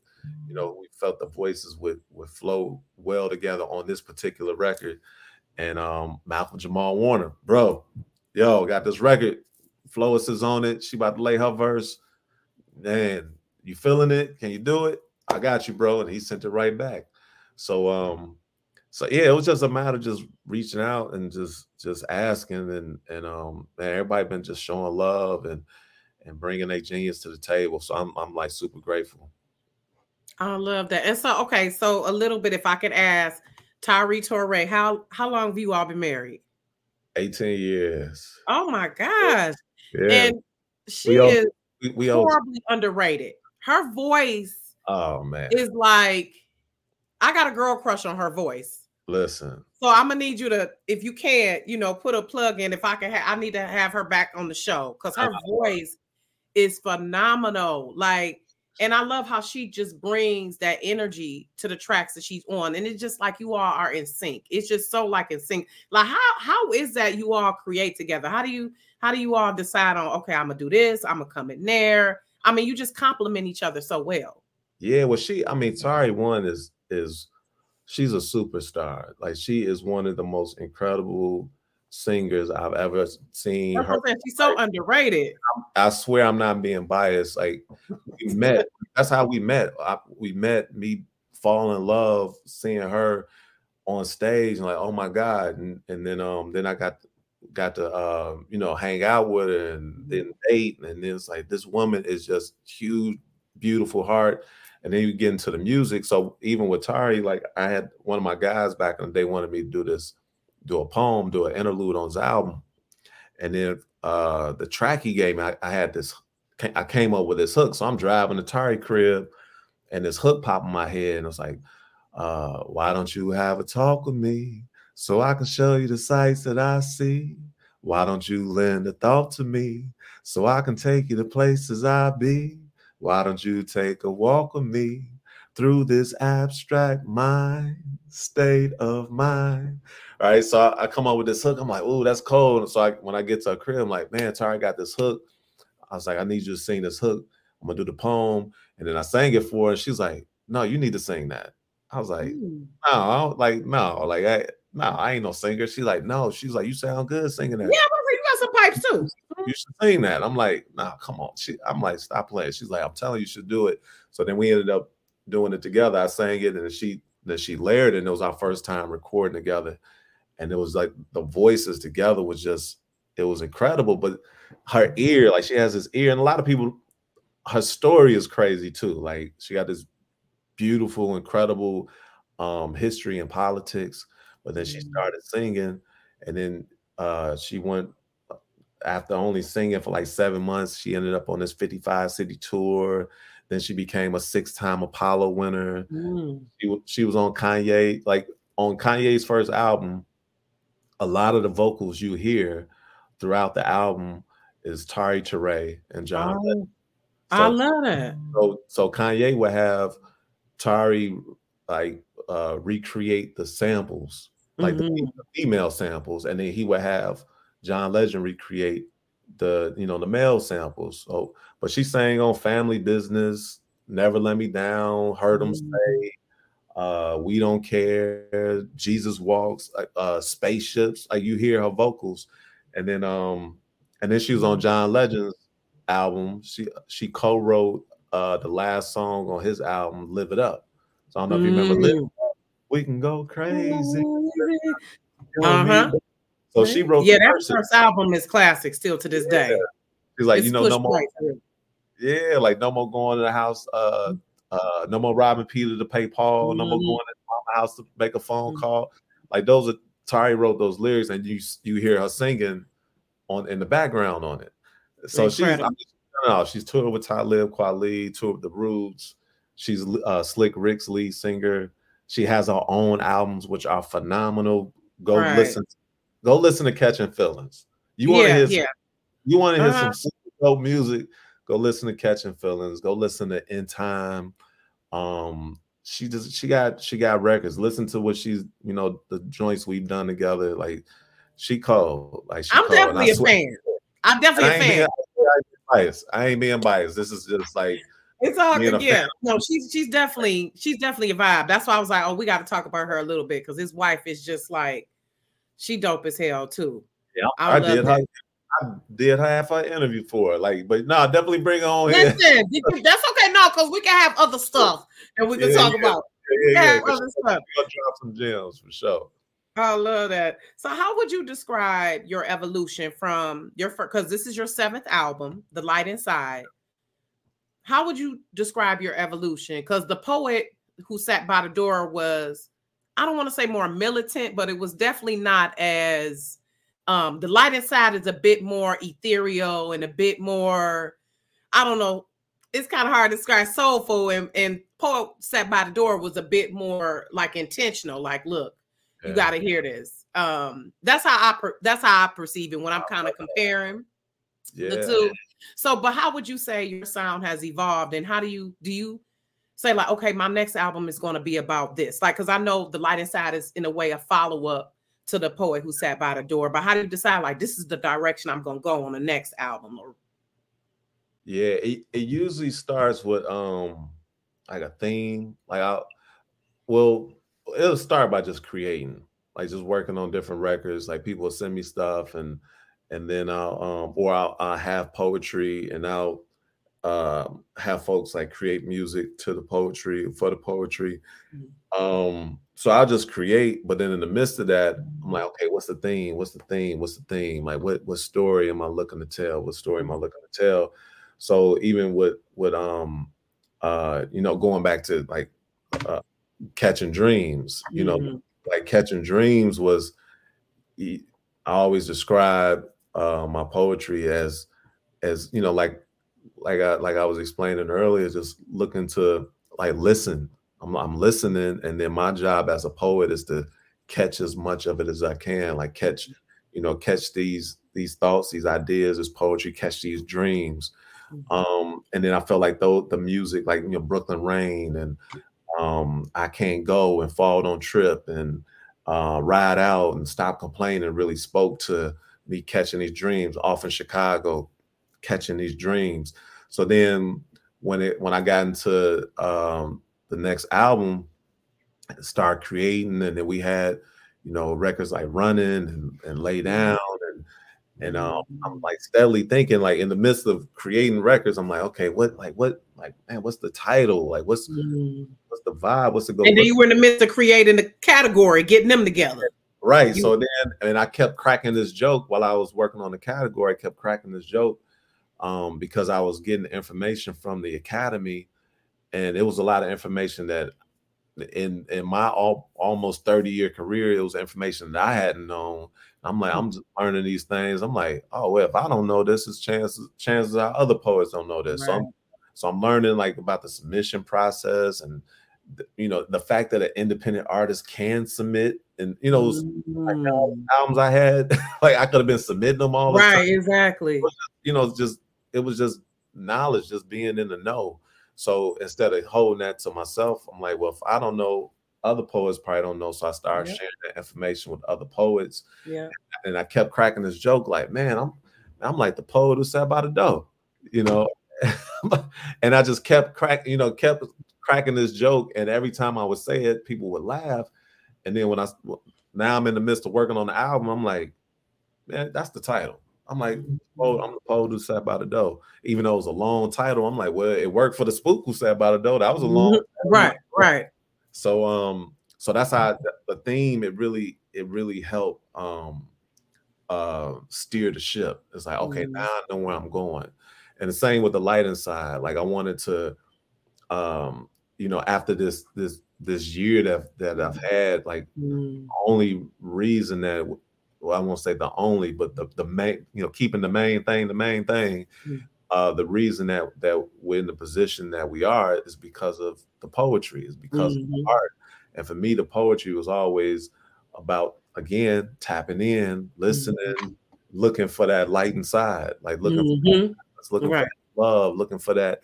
you know, we felt the voices would would flow well together on this particular record. and um Malcolm Jamal Warner, bro. Yo, got this record. Floacist is on it. She about to lay her verse. Man, you feeling it? Can you do it? I got you, bro. And he sent it right back. So um, so yeah, it was just a matter of just reaching out and just just asking and and um man, everybody been just showing love and and bringing their genius to the table. So I'm I'm like super grateful. I love that. And so okay, so a little bit if I could ask Tarrey Torae, how how long have you all been married? 18 years. Oh my gosh. Yeah. And she we is we, we horribly underrated. Her voice oh man is like I got a girl crush on her voice. Listen. So I'm gonna need you to, if you can, you know, put a plug in. If I can, ha- I need to have her back on the show because her voice is phenomenal. Like, and I love how she just brings that energy to the tracks that she's on, and it's just like you all are in sync. It's just so like in sync. Like, how how is that you all create together? How do you how do you all decide on? Okay, I'm gonna do this. I'm gonna come in there. I mean, you just complement each other so well. Yeah, well, she. I mean, Tarrey one is is she's a superstar. Like she is one of the most incredible singers I've ever seen. Her. She's so underrated. I swear I'm not being biased. Like we met. That's how we met. I, we met. Me fall in love seeing her on stage and like oh my god and, and then um then I got got to uh, you know hang out with her and then date and then it's like this woman is just huge beautiful heart and then you get into the music. So even with Tarrey, like I had one of my guys back in the day wanted me to do this, do a poem, do an interlude on his album, and then uh the track he gave me, I, I had this, I came up with this hook. So I'm driving the Tarrey crib, and this hook popped in my head, and it was like, uh, why don't you have a talk with me so I can show you the sights that I see? Why don't you lend a thought to me so I can take you to places I be? Why don't you take a walk with me through this abstract mind state of mind? Right. So I, I come up with this hook. I'm like, oh, that's cold. So I, when I get to a crib, I'm like, man, Tarrey got this hook. I was like, I need you to sing this hook. I'm gonna do the poem. And then I sang it for her. She's like, no, you need to sing that. I was like, mm. no, I don't, like, no, like I no, I ain't no singer. She's like, no, she's like, you sound good singing that. Yeah, but you got some pipes too you should sing that. I'm like, nah, come on. She, I'm like, stop playing. She's like, I'm telling you, you should do it. So then we ended up doing it together. I sang it and she then she layered it, and it was our first time recording together. And it was like the voices together was just it was incredible. But her ear, like she has this ear, and a lot of people, her story is crazy too. Like she got this beautiful, incredible um history in politics, but then she mm. started singing, and then uh she went after only singing for like seven months, she ended up on this 55 city tour. Then she became a six time Apollo winner. Mm. She, she was on Kanye, like on Kanye's first album. A lot of the vocals you hear throughout the album is Tarrey Torae and John. Oh, so, I love that. So, so Kanye would have Tarrey like uh, recreate the samples, like mm-hmm. the female samples, and then he would have John Legend recreate the you know the male samples. So, but she sang on Family Business, Never Let Me Down, Heard Them mm. Say, uh, We Don't Care, Jesus Walks, uh, Spaceships. Like you hear her vocals, and then um, and then she was on John Legend's album. She she co-wrote uh the last song on his album, Live It Up. So I don't know if you remember Live mm. We can go crazy. Uh-huh. So she wrote. Yeah, that first album is classic still to this yeah. day. She's like, it's you know, no more. Yeah, like no more going to the house. Uh, uh, no more robbing Peter to pay Paul. Mm-hmm. No more mm-hmm. going to my house to make a phone mm-hmm. call. Like those are Tarrey wrote those lyrics, and you you hear her singing on in the background on it. So Incredible. she's I mean, no, she's toured with Talib Kweli, toured with the Roots. She's uh, Slick Rick's lead singer. She has her own albums, which are phenomenal. Go right. listen Go listen to Catching Feelings. You want to yeah, hear? Yeah. You want to hear uh-huh. some dope music? Go listen to Catching Feelings. Go listen to In Time. Um, she just she got she got records. Listen to what she's you know the joints we've done together. Like she called. Like she I'm called. definitely a fan. I'm definitely a fan. Being, I, biased. I ain't being biased. This is just like it's all good. Yeah, no, she's she's definitely she's definitely a vibe. That's why I was like, oh, we got to talk about her a little bit because his wife is just like She dope as hell too. Yeah, I, I did. Her, I did half an interview for. Like, but no, definitely bring her on Listen, here. that's okay. No, because we can have other stuff and we can yeah, talk yeah. about. Yeah, yeah, yeah. Other stuff. drop some gems for sure. I love that. So, how would you describe your evolution from your first? Because this is your seventh album, "The Light Inside." How would you describe your evolution? Because the poet who sat by the door was, I don't want to say more militant, but it was definitely not as um, the light inside is a bit more ethereal and a bit more, I don't know, it's kind of hard to describe soulful. And, and Poet Sat by the Door was a bit more like intentional, like, look, yeah. you got to hear this. Um, that's how I per- that's how I perceive it when I'm kind of comparing yeah. the two. So, but how would you say your sound has evolved, and how do you do you say like, okay, my next album is going to be about this? Like, because I know the light inside is in a way a follow up to the poet who sat by the door. But how do you decide like this is the direction I'm gonna go on the next album? Yeah, it, it usually starts with um like a theme. Like I well, it'll start by just creating, like just working on different records. Like people will send me stuff and and then I'll um or I'll, I'll have poetry and I'll uh, have folks like create music to the poetry for the poetry. Mm-hmm. Um, so I'll just create, but then in the midst of that, I'm like, okay, what's the theme? What's the theme? What's the theme? Like, what what story am I looking to tell? What story am I looking to tell? So even with with um uh you know going back to like uh, catching dreams, you know, mm-hmm. like catching dreams was I always describe uh, my poetry as as you know like like I like I was explaining earlier, just looking to like listen I'm, I'm listening, and then my job as a poet is to catch as much of it as I can, like catch, you know, catch these these thoughts, these ideas, this poetry, catch these dreams. Mm-hmm. Um, and then I felt like though the music, like you know, Brooklyn Rain and um, I Can't Go and Fall Don't Trip and uh, Ride Out and Stop Complaining really spoke to me catching these dreams off in Chicago, catching these dreams. So then when it when I got into um, the next album start creating and then we had you know records like running and, and lay mm-hmm. down and and um, i'm mm-hmm. like steadily thinking like in the midst of creating records i'm like okay what like what like man what's the title like what's mm. what's the vibe what's the go and then you were in the midst of creating the category getting them together right you- so then and i kept cracking this joke while i was working on the category i kept cracking this joke um, because i was getting information from the academy and it was a lot of information that in in my all, almost 30 year career it was information that i hadn't known i'm like i'm just learning these things i'm like oh well if i don't know this is chances chances are other poets don't know this right. so i'm so i'm learning like about the submission process and you know the fact that an independent artist can submit and you know mm-hmm. like mm. albums i had [LAUGHS] like i could have been submitting them all the right exactly [LAUGHS] you know just it was just knowledge just being in the know so instead of holding that to myself, I'm like, well, if I don't know, other poets probably don't know. So I started sharing that information with other poets. Yeah. And I kept cracking this joke, like, man, I'm I'm like the poet who sat by the door, you know. [LAUGHS] and I just kept cracking, you know, kept cracking this joke. And every time I would say it, people would laugh. And then when I now I'm in the midst of working on the album, I'm like, man, that's the title. I'm like, oh, I'm the poet who sat by the door. Even though it was a long title, I'm like, well, it worked for the spook who sat by the door. That was a long [LAUGHS] right, right. So um, so that's how the theme it really it really helped um uh steer the ship. It's like, okay, mm. now I know where I'm going. And the same with the light inside. Like I wanted to um, you know, after this this this year that that I've had, like mm. only reason that well, I won't say the only, but the the main, you know, keeping the main thing the main thing. Uh, the reason that that we're in the position that we are is because of the poetry, is because mm-hmm. of the mm-hmm. art. And for me, the poetry was always about again tapping in, listening, mm-hmm. looking for that light inside, like looking mm-hmm. for looking right. for love, looking for that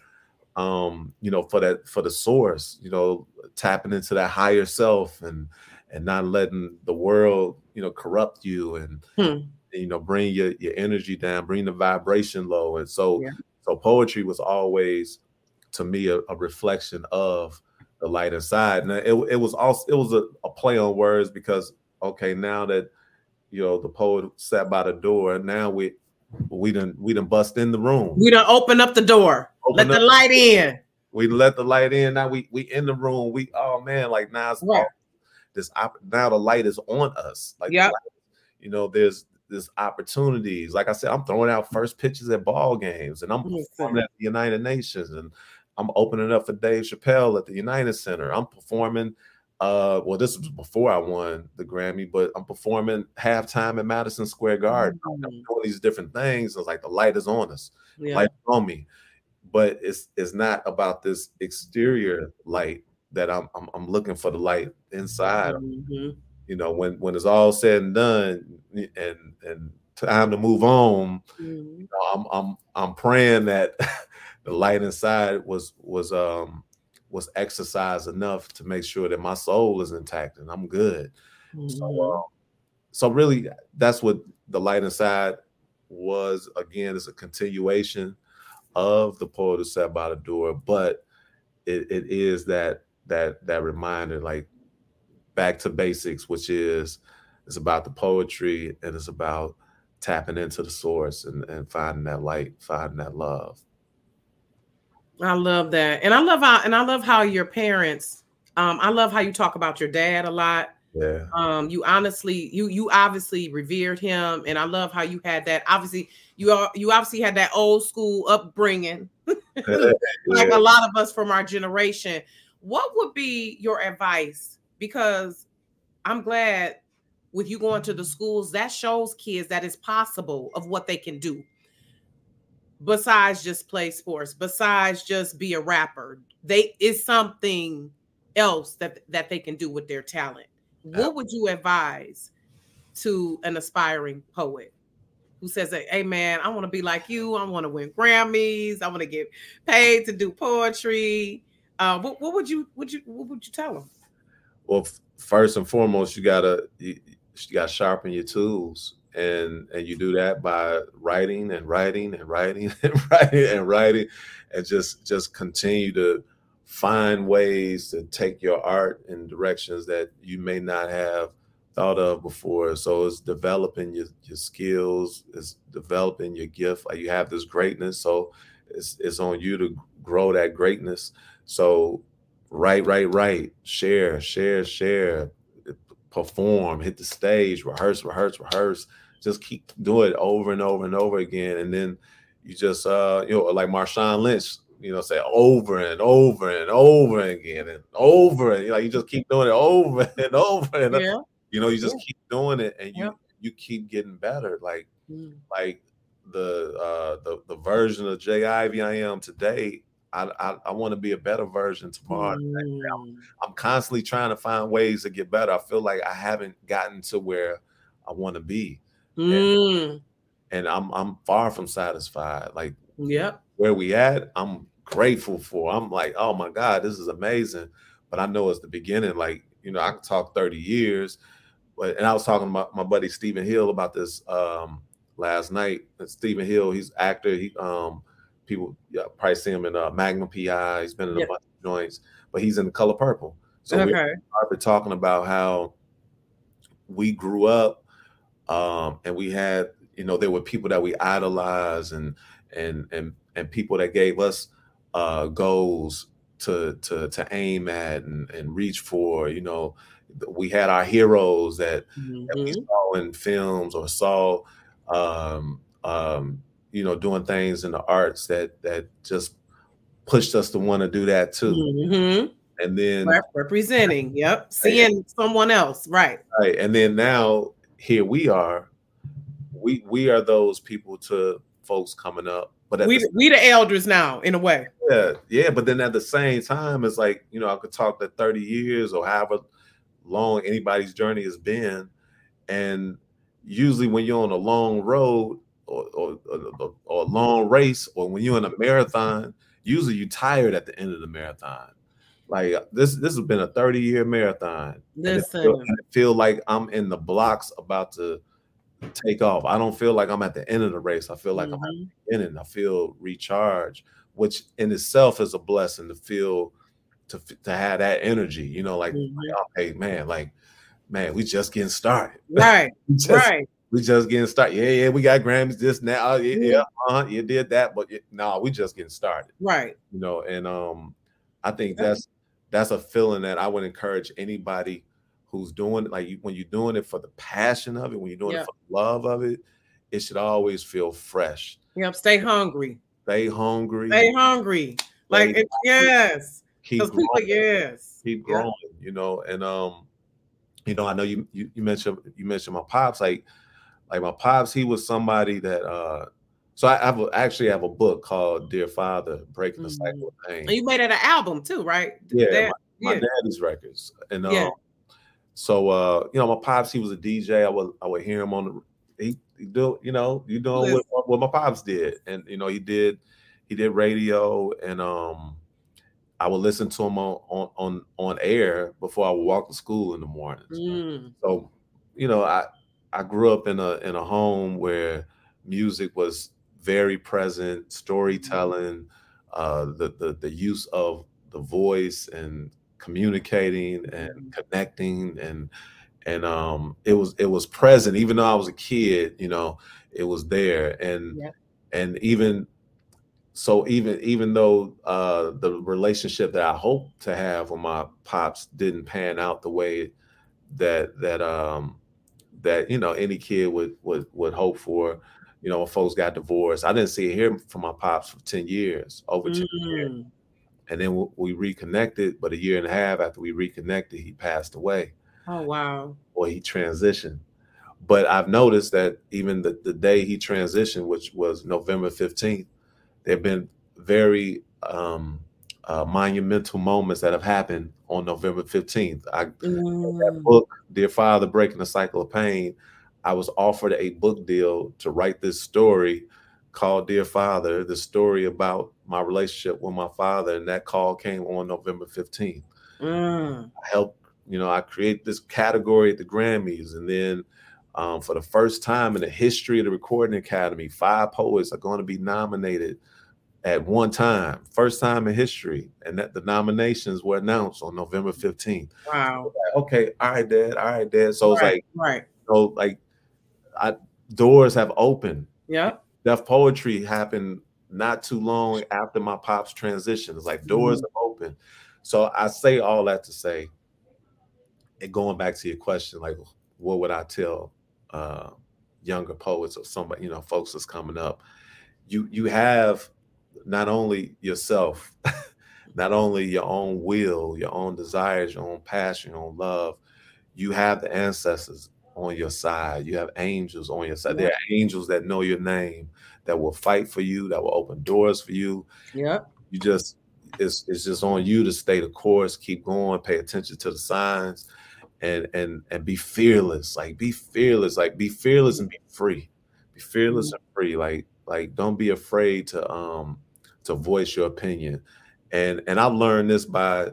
um, you know, for that for the source, you know, tapping into that higher self and and not letting the world, you know, corrupt you and, hmm. you know, bring your, your energy down, bring the vibration low. And so, yeah. so poetry was always to me a, a, reflection of the light inside. And it, it was also, it was a, a play on words because, okay, now that, you know, the poet sat by the door, and now we we didn't we done bust in the room. We done open up the door. Open let the light in. We let the light in. Now we we in the room. We oh man, like now it's right. This now the light is on us. Like yeah, you know, there's there's opportunities. Like I said, I'm throwing out first pitches at ball games, and I'm performing at the United Nations, and I'm opening up for Dave Chappelle at the United Center. I'm performing uh, well, this was before I won the Grammy, but I'm performing halftime at Madison Square Garden. Mm-hmm. I'm doing these different things. It's like the light is on us, yeah. light on me. But it's it's not about this exterior light that I'm I'm, I'm looking for the light inside. Mm-hmm. You know, when when it's all said and done, and and time to move on, mm-hmm. you know, I'm I'm I'm praying that [LAUGHS] the light inside was was um was exercised enough to make sure that my soul is intact and I'm good. Mm-hmm. So, um, so really, that's what the light inside was. Again, it's a continuation of the poet who sat by the door, but it, it is that that that reminder, like back to basics, which is it's about the poetry and it's about tapping into the source and, and finding that light, finding that love. I love that. And I love how and I love how your parents um I love how you talk about your dad a lot. Yeah. Um you honestly you you obviously revered him and I love how you had that obviously you are you obviously had that old school upbringing [LAUGHS] [LAUGHS] like a lot of us from our generation. What would be your advice because I'm glad with you going to the schools that shows kids that it's possible of what they can do besides just play sports, besides just be a rapper. They is something else that that they can do with their talent. What would you advise to an aspiring poet who says hey man, I want to be like you, I want to win Grammys, I want to get paid to do poetry. Uh, what, what would you would you what would you tell them? Well, first and foremost, you gotta you, you gotta sharpen your tools. And and you do that by writing and writing and writing [LAUGHS] and writing and writing and just just continue to find ways to take your art in directions that you may not have thought of before. So it's developing your, your skills it's developing your gift. You have this greatness so it's, it's on you to grow that greatness so write write write share share share perform hit the stage rehearse rehearse rehearse just keep doing it over and over and over again. And then you just uh, you know, like Marshawn Lynch, you know, say over and over and over again and over and like you just keep doing it over [LAUGHS] and over and yeah. you know, you just yeah. keep doing it and you yeah. you keep getting better. Like mm. like the uh the, the version of J Ivy I am today, I, I, I want to be a better version tomorrow. Mm. I'm constantly trying to find ways to get better. I feel like I haven't gotten to where I want to be. Mm. And, and I'm I'm far from satisfied. Like, yeah, where we at, I'm grateful for. I'm like, oh my God, this is amazing. But I know it's the beginning. Like, you know, I can talk 30 years. But and I was talking about my buddy Stephen Hill about this um last night. And Stephen Hill, he's actor. He um people yeah, probably see him in uh, Magnum PI. He's been in yep. a bunch of joints, but he's in the color purple. So okay. we been talking about how we grew up um, and we had you know there were people that we idolized and and and and people that gave us uh, goals to to to aim at and, and reach for you know we had our heroes that, mm-hmm. that we mm-hmm. saw in films or saw um, um, you know doing things in the arts that that just pushed us to want to do that too mm-hmm. and then representing yep seeing someone else right right and then now here we are. We we are those people to folks coming up. But we the, we the elders now, in a way. Yeah, yeah. But then at the same time, it's like you know I could talk that thirty years or however long anybody's journey has been, and usually when you're on a long road or, or, or, or a long race, or when you're in a marathon, usually you're tired at the end of the marathon. Like this, this has been a 30 year marathon. Listen, I feel, feel like I'm in the blocks about to take off. I don't feel like I'm at the end of the race. I feel like mm-hmm. I'm in beginning. I feel recharged, which in itself is a blessing to feel to to have that energy. You know, like, mm-hmm. like okay, man, like man, we just getting started. [LAUGHS] Right. just, right. We just getting started. Yeah, yeah, we got Grammys this now. Yeah, yeah, uh-huh, you did that, but no, nah, we just getting started. Right. You know, and um, I think that's that's a feeling that I would encourage anybody who's doing like you, when you're doing it for the passion of it, when you're doing it for the love of it, it should always feel fresh. Yep. Stay hungry. Stay hungry. Stay hungry. Like Stay it, yes. keep Because people, growing, yes. keep growing, you know. And um, you know, I know you, you you mentioned you mentioned my pops, like like my pops, he was somebody that uh so I have a, actually have a book called Dear Father, Breaking the Cycle of Pain. And you made it an album too, right? Yeah, my yeah. daddy's records. And uh, Yeah. so uh, you know, my pops, he was a DJ. I would I would hear him on the he, he do, you know, you doing what, what my pops did. And you know, he did he did radio and um I would listen to him on on on, on air before I would walk to school in the morning. Mm. So, you know, I I grew up in a in a home where music was very present, storytelling, uh, the the the use of the voice and communicating and connecting and and um it was it was present. Even though I was a kid, you know, it was there. And and even so even even though uh the relationship that I hoped to have with my pops didn't pan out the way that that um that you know any kid would would would hope for you know when folks got divorced i didn't see it here from my pops for 10 years over 10 years Mm. and then we- we reconnected but a year and a half after we reconnected he passed away Oh wow. or he transitioned but i've noticed that even the, the day he transitioned which was november 15th there have been very um uh, monumental moments that have happened on november 15th i that Mm. book, Dear Father, Breaking the Cycle of Pain, I was offered a book deal to write this story called Dear Father, the story about my relationship with my father. And that call came on November 15th. Mm. I helped, you know, I create this category at the Grammys. And then um, for the first time in the history of the Recording Academy, five poets are going to be nominated at one time, first time in history. And that the nominations were announced on November 15th Wow. okay, all right, dad, all right, dad. So it's right. like, right. so like, I doors have opened. Yeah. Def Poetry happened not too long after my pop's transition. It's like doors have opened. So I say all that to say, and going back to your question, like, what would I tell uh, younger poets or somebody, you know, folks that's coming up? You you have not only yourself, [LAUGHS] not only your own will, your own desires, your own passion, your own love, you have the ancestors on your side. You have angels on your side. There are angels that know your name, that will fight for you, that will open doors for you. Yeah. You just it's it's just on you to stay the course, keep going, pay attention to the signs, and and and be fearless. Like be fearless. Like be fearless and be free. Be fearless mm-hmm. and free. Like like don't be afraid to um to voice your opinion. And and I've learned this by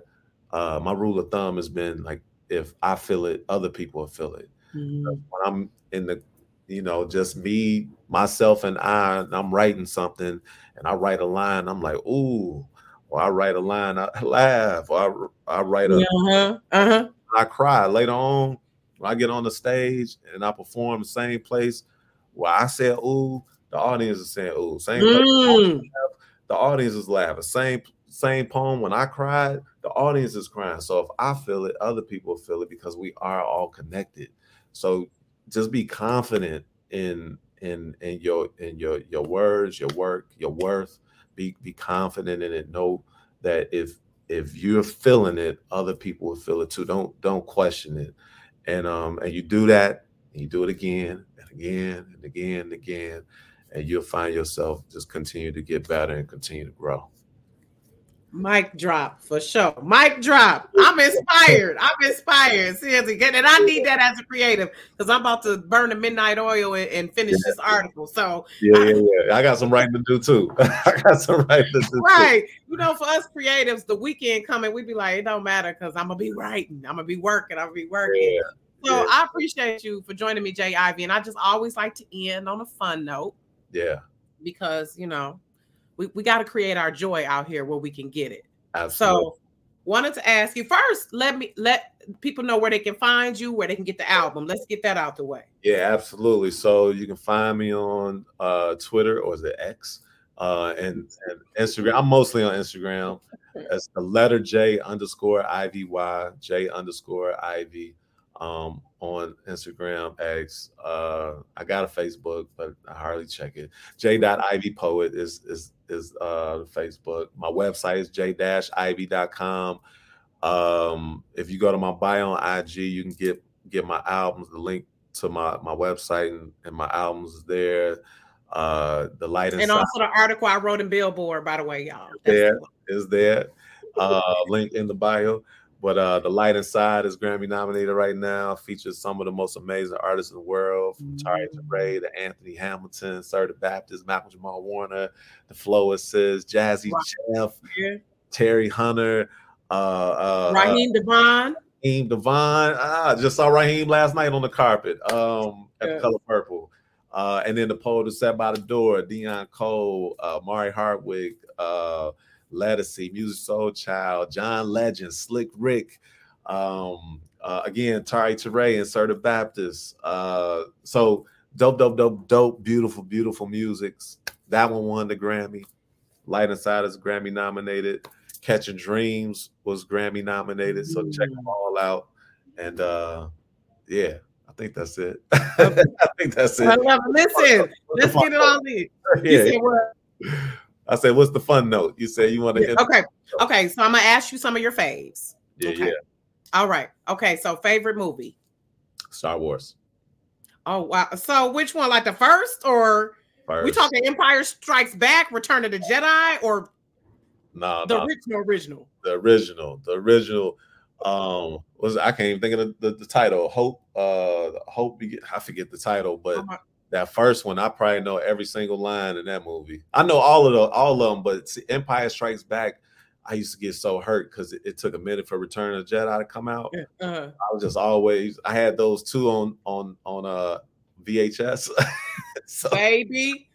uh my rule of thumb has been like if I feel it, other people will feel it. Mm. When I'm in the, you know, just me, myself, and I, and I'm writing something, and I write a line, I'm like, ooh, or I write a line, I [LAUGHS] laugh, or I, I write a, Uh-huh. Uh-huh. I cry later on when I get on the stage and I perform the same place where I say ooh, the audience is saying ooh, same Mm. the audience is laughing. Same same poem when I cried, the audience is crying. So if I feel it, other people feel it because we are all connected. So just be confident in in in your in your your words, your work, your worth. Be be confident in it. Know that if if you're feeling it, other people will feel it too. Don't don't question it. And um and you do that, and you do it again and again and again and again, and you'll find yourself just continue to get better and continue to grow. Mic drop for sure. Mic drop. I'm inspired. I'm inspired. Seriously. And I need that as a creative because I'm about to burn the midnight oil and, and finish this article. So, Yeah, yeah, yeah. I got some writing to do too. [LAUGHS] I got some writing to do too. right. You know, for us creatives, the weekend coming, we'd be like, it don't matter because I'm to be writing. I'm to be working. I'm to be working. Yeah, So yeah. I appreciate you for joining me, J. Ivy. And I just always like to end on a fun note yeah, because, you know, we, we got to create our joy out here where we can get it. absolutely. So, wanted to ask you first. Let me let people know where they can find you, where they can get the album. Let's get that out the way. Yeah, absolutely. So you can find me on uh, Twitter or is it X uh, and, and Instagram. I'm mostly on Instagram. [LAUGHS] It's the letter J underscore IVY J underscore IV um, on Instagram, X. Uh, I got a Facebook, but I hardly check it. J.Ivy Poet is is is uh, Facebook. My website is j-ivy.com. Um, if you go to my bio on IG, you can get get my albums. The link to my my website and, and my albums is there. Uh, the light and also the article I wrote in Billboard, by the way, y'all. That's there is there. Uh, link in the bio. But uh, the light inside is Grammy nominated right now. Features some of the most amazing artists in the world, from Tarrey Torae to Anthony Hamilton, Sir the Baptist, Malcolm Jamal Warner, the Floacist, Jazzy wow. Jeff, yeah. Terry Hunter, uh, uh, Raheem DeVaughn. Raheem DeVaughn. Ah, just saw Raheem last night on the carpet um, at yeah. the Color Purple. Uh, and then the poet who sat by the door, Deon Cole, uh, Mari Hardwick, uh, Lettucey, Soul Child, John Legend, Slick Rick, um, uh, again, Tarrey Torae and Sir the Baptist. Uh, so dope, dope, dope, dope, beautiful, beautiful musics. That one won the Grammy. Light Inside is Grammy nominated. Catching Dreams was Grammy nominated. So check them all out. And uh yeah, I think that's it. [LAUGHS] I think that's it. I love it. Listen, [LAUGHS] let's get it on in. [LAUGHS] Yeah. I said, "What's the fun note?" You say you want to. Yeah, okay, okay. So I'm gonna ask you some of your faves. Yeah, okay. yeah. All right. Okay. So favorite movie. Star Wars. Oh wow. So which one? Like the first or first. we talking Empire Strikes Back, Return of the Jedi, or no, the original original? The original. The original. Um, was I can't even think of the, the, the title. Hope. Uh, Hope. I forget the title, but. That first one, I probably know every single line in that movie. I know all of the all of them, but see, Empire Strikes Back, I used to get so hurt because it, it, took a minute for Return of Jedi to come out. Uh-huh. I was just always I had those two on on on uh VHS. [LAUGHS] so, Baby,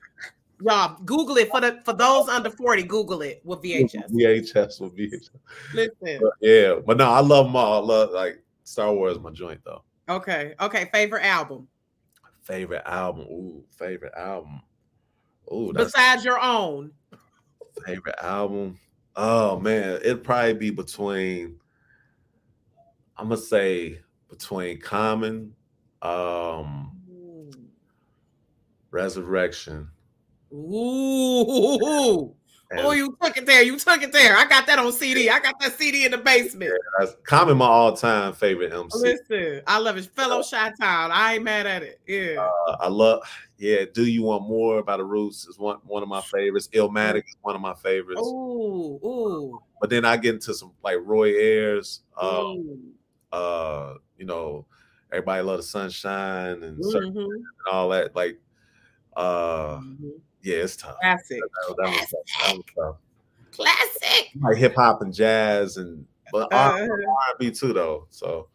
y'all Google it for the for those under forty. Google it with VHS. VHS with VHS. Listen, but yeah, but no, I love them all. I love like Star Wars, my joint though. Okay, okay. Favorite album. Favorite album. Ooh, favorite album. Ooh, besides your own. Favorite album. Oh man, it'd probably be between I'm gonna say between Common, um Resurrection. Ooh. [LAUGHS] Oh, you took it there. You took it there. I got that on CD. I got that CD in the basement. Yeah, Common my all-time favorite MC. Listen, I love his fellow Chi Town. I ain't mad at it. Yeah. Uh, I love, yeah. Do you want more about the roots? Is one one of my favorites. Illmatic is one of my favorites. Ooh, ooh. But then I get into some like Roy Ayers. Um, uh, you know, everybody love the sunshine and, mm-hmm. and all that. Like, uh, mm-hmm yeah, it's tough. Classic. That, that, was, that was tough. Classic. Like hip hop and jazz and but uh, R&B too though. So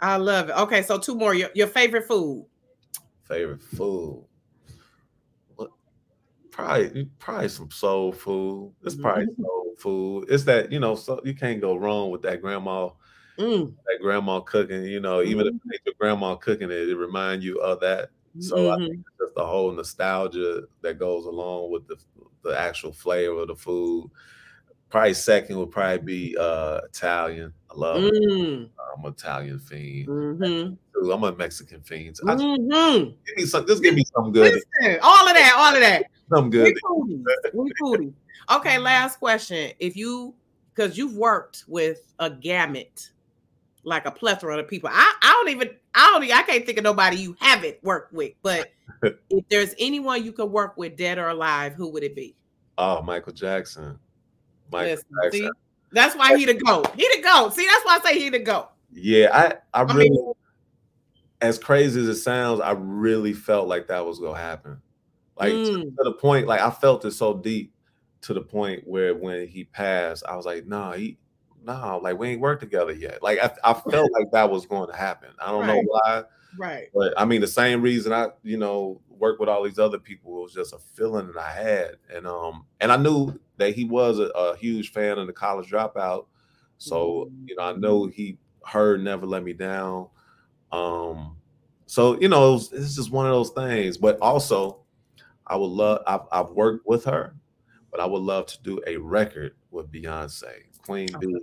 I love it. Okay, so two more. Your, your favorite food. Favorite food. What? Probably probably some soul food. It's probably mm-hmm. soul food. It's that you know, so you can't go wrong with that grandma. Mm. That grandma cooking, you know, even mm-hmm. if your grandma cooking it, it remind you of that so mm-hmm. I think just the whole nostalgia that goes along with the the actual flavor of the food. Probably second would probably be uh Italian. I love mm. I'm an Italian fiend. Mm-hmm. I'm a Mexican fiend. So mm-hmm. give me some. Just give me something good. Listen, all of that, all of that. [LAUGHS] Something good. We foodies. Okay, last question. If you, because you've worked with a gamut like a plethora of people. I, I don't even I don't I can't think of nobody you haven't worked with. But [LAUGHS] if there's anyone you could work with, dead or alive, who would it be? Oh, Michael Jackson. Michael Listen, Jackson. See, that's why he to go. He to go. See, that's why I say he to go. Yeah, I I, I really mean, as crazy as it sounds, I really felt like that was gonna happen. Like mm. to, to the point, like I felt it so deep to the point where when he passed, I was like, nah, he no, like we ain't worked together yet. Like I, I [LAUGHS] felt like that was going to happen. I don't right. know why. Right. But I mean, the same reason I, you know, work with all these other people was just a feeling that I had, and um, and I knew that he was a, a huge fan of the college dropout. So, you know, I know he heard Never Let Me Down. Um, so you know, it's, it's just one of those things. But also, I would love I've, I've worked with her, but I would love to do a record with Beyonce, Queen B.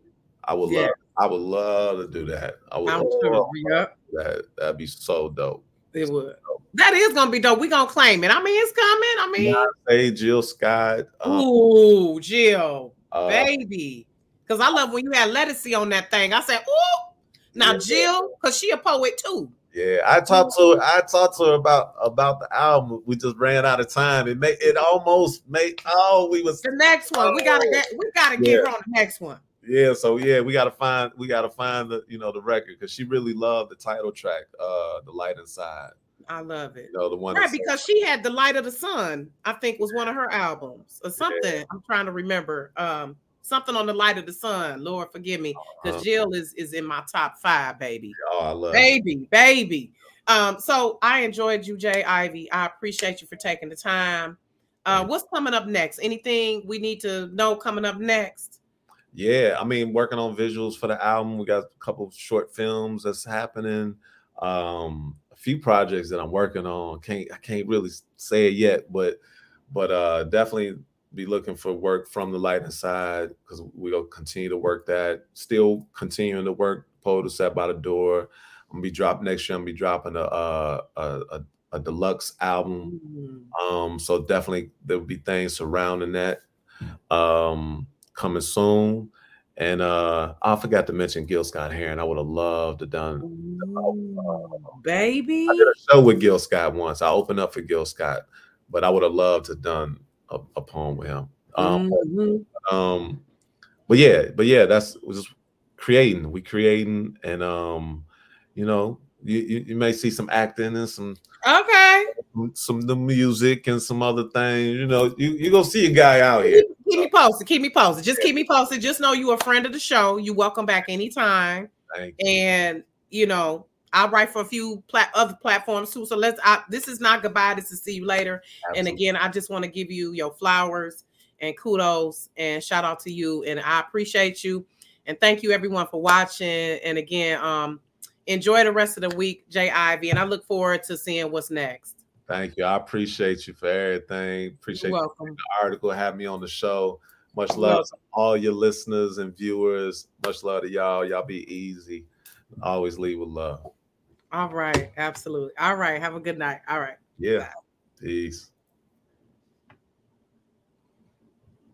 I would Yeah. love I would love to do that. I would I'm love sure. Yep. that. That'd be so dope. It would. That is gonna be dope. We gonna claim it. I mean, it's coming. I mean, Hey, Jill Scott. Um, ooh, Jill, uh, baby. Cause I love when you had Lettucey on that thing. I said, ooh. Now Yeah. Jill, cause she a poet too. Yeah, I talked to her. I talked to her about about the album. We just ran out of time. It made it almost made. Oh, we was The next one, we gotta Oh. get, we gotta get her on the next one. yeah. So yeah, we gotta find we gotta find the you know the record because she really loved the title track, uh, the light inside. I love it. You know the one. Right, because she had the light of the sun. I think was one of her albums or something. I'm trying to remember. Um, something on the light of the sun. Lord forgive me, because Uh, Jill is is in my top five, baby. oh, I love. it. baby, baby. Um, so I enjoyed you, J. Ivy. I appreciate you for taking the time. Uh, what's coming up next? Anything we need to know coming up next? Yeah, I mean, working on visuals for the album. We got a couple of short films that's happening. Um, a few projects that I'm working on. Can't I can't really say it yet, but but uh definitely be looking for work from the light inside because we'll continue to work that. Still continuing to work Poet Set by the Door. I'm gonna be dropping next year. I'm gonna be dropping a a, a, a, deluxe album Mm, um, so definitely there will be things surrounding that um coming soon. And uh I forgot to mention Gil Scott Heron. I would have loved to done Ooh, baby. I did a show with Gil Scott once. I opened up for Gil Scott, but I would have loved to done a, a poem with him. Um, Mhm. um but yeah, but yeah, that's just creating. We creating and um, you know, you, you, you may see some acting and some Okay. some the music and some other things. You know, you you gonna see a guy out here. Keep, me posted. Keep me posted. Just keep me posted. Just know you a friend of the show. You welcome back anytime. And you know I write for a few plat- other platforms too. So let's. I, this is not goodbye. This is see you later. And again, I just want to give you your flowers and kudos and shout out to you. And I appreciate you. And thank you everyone for watching. And again, um, enjoy the rest of the week, J. Ivy. And I look forward to seeing what's next. Thank you. I appreciate you for everything. Appreciate welcome. the article, have me on the show. Much love to all your listeners and viewers. Much love to y'all. Y'all be easy. Always leave with love. All right. Absolutely. All right. Have a good night. All right. Yeah. Peace.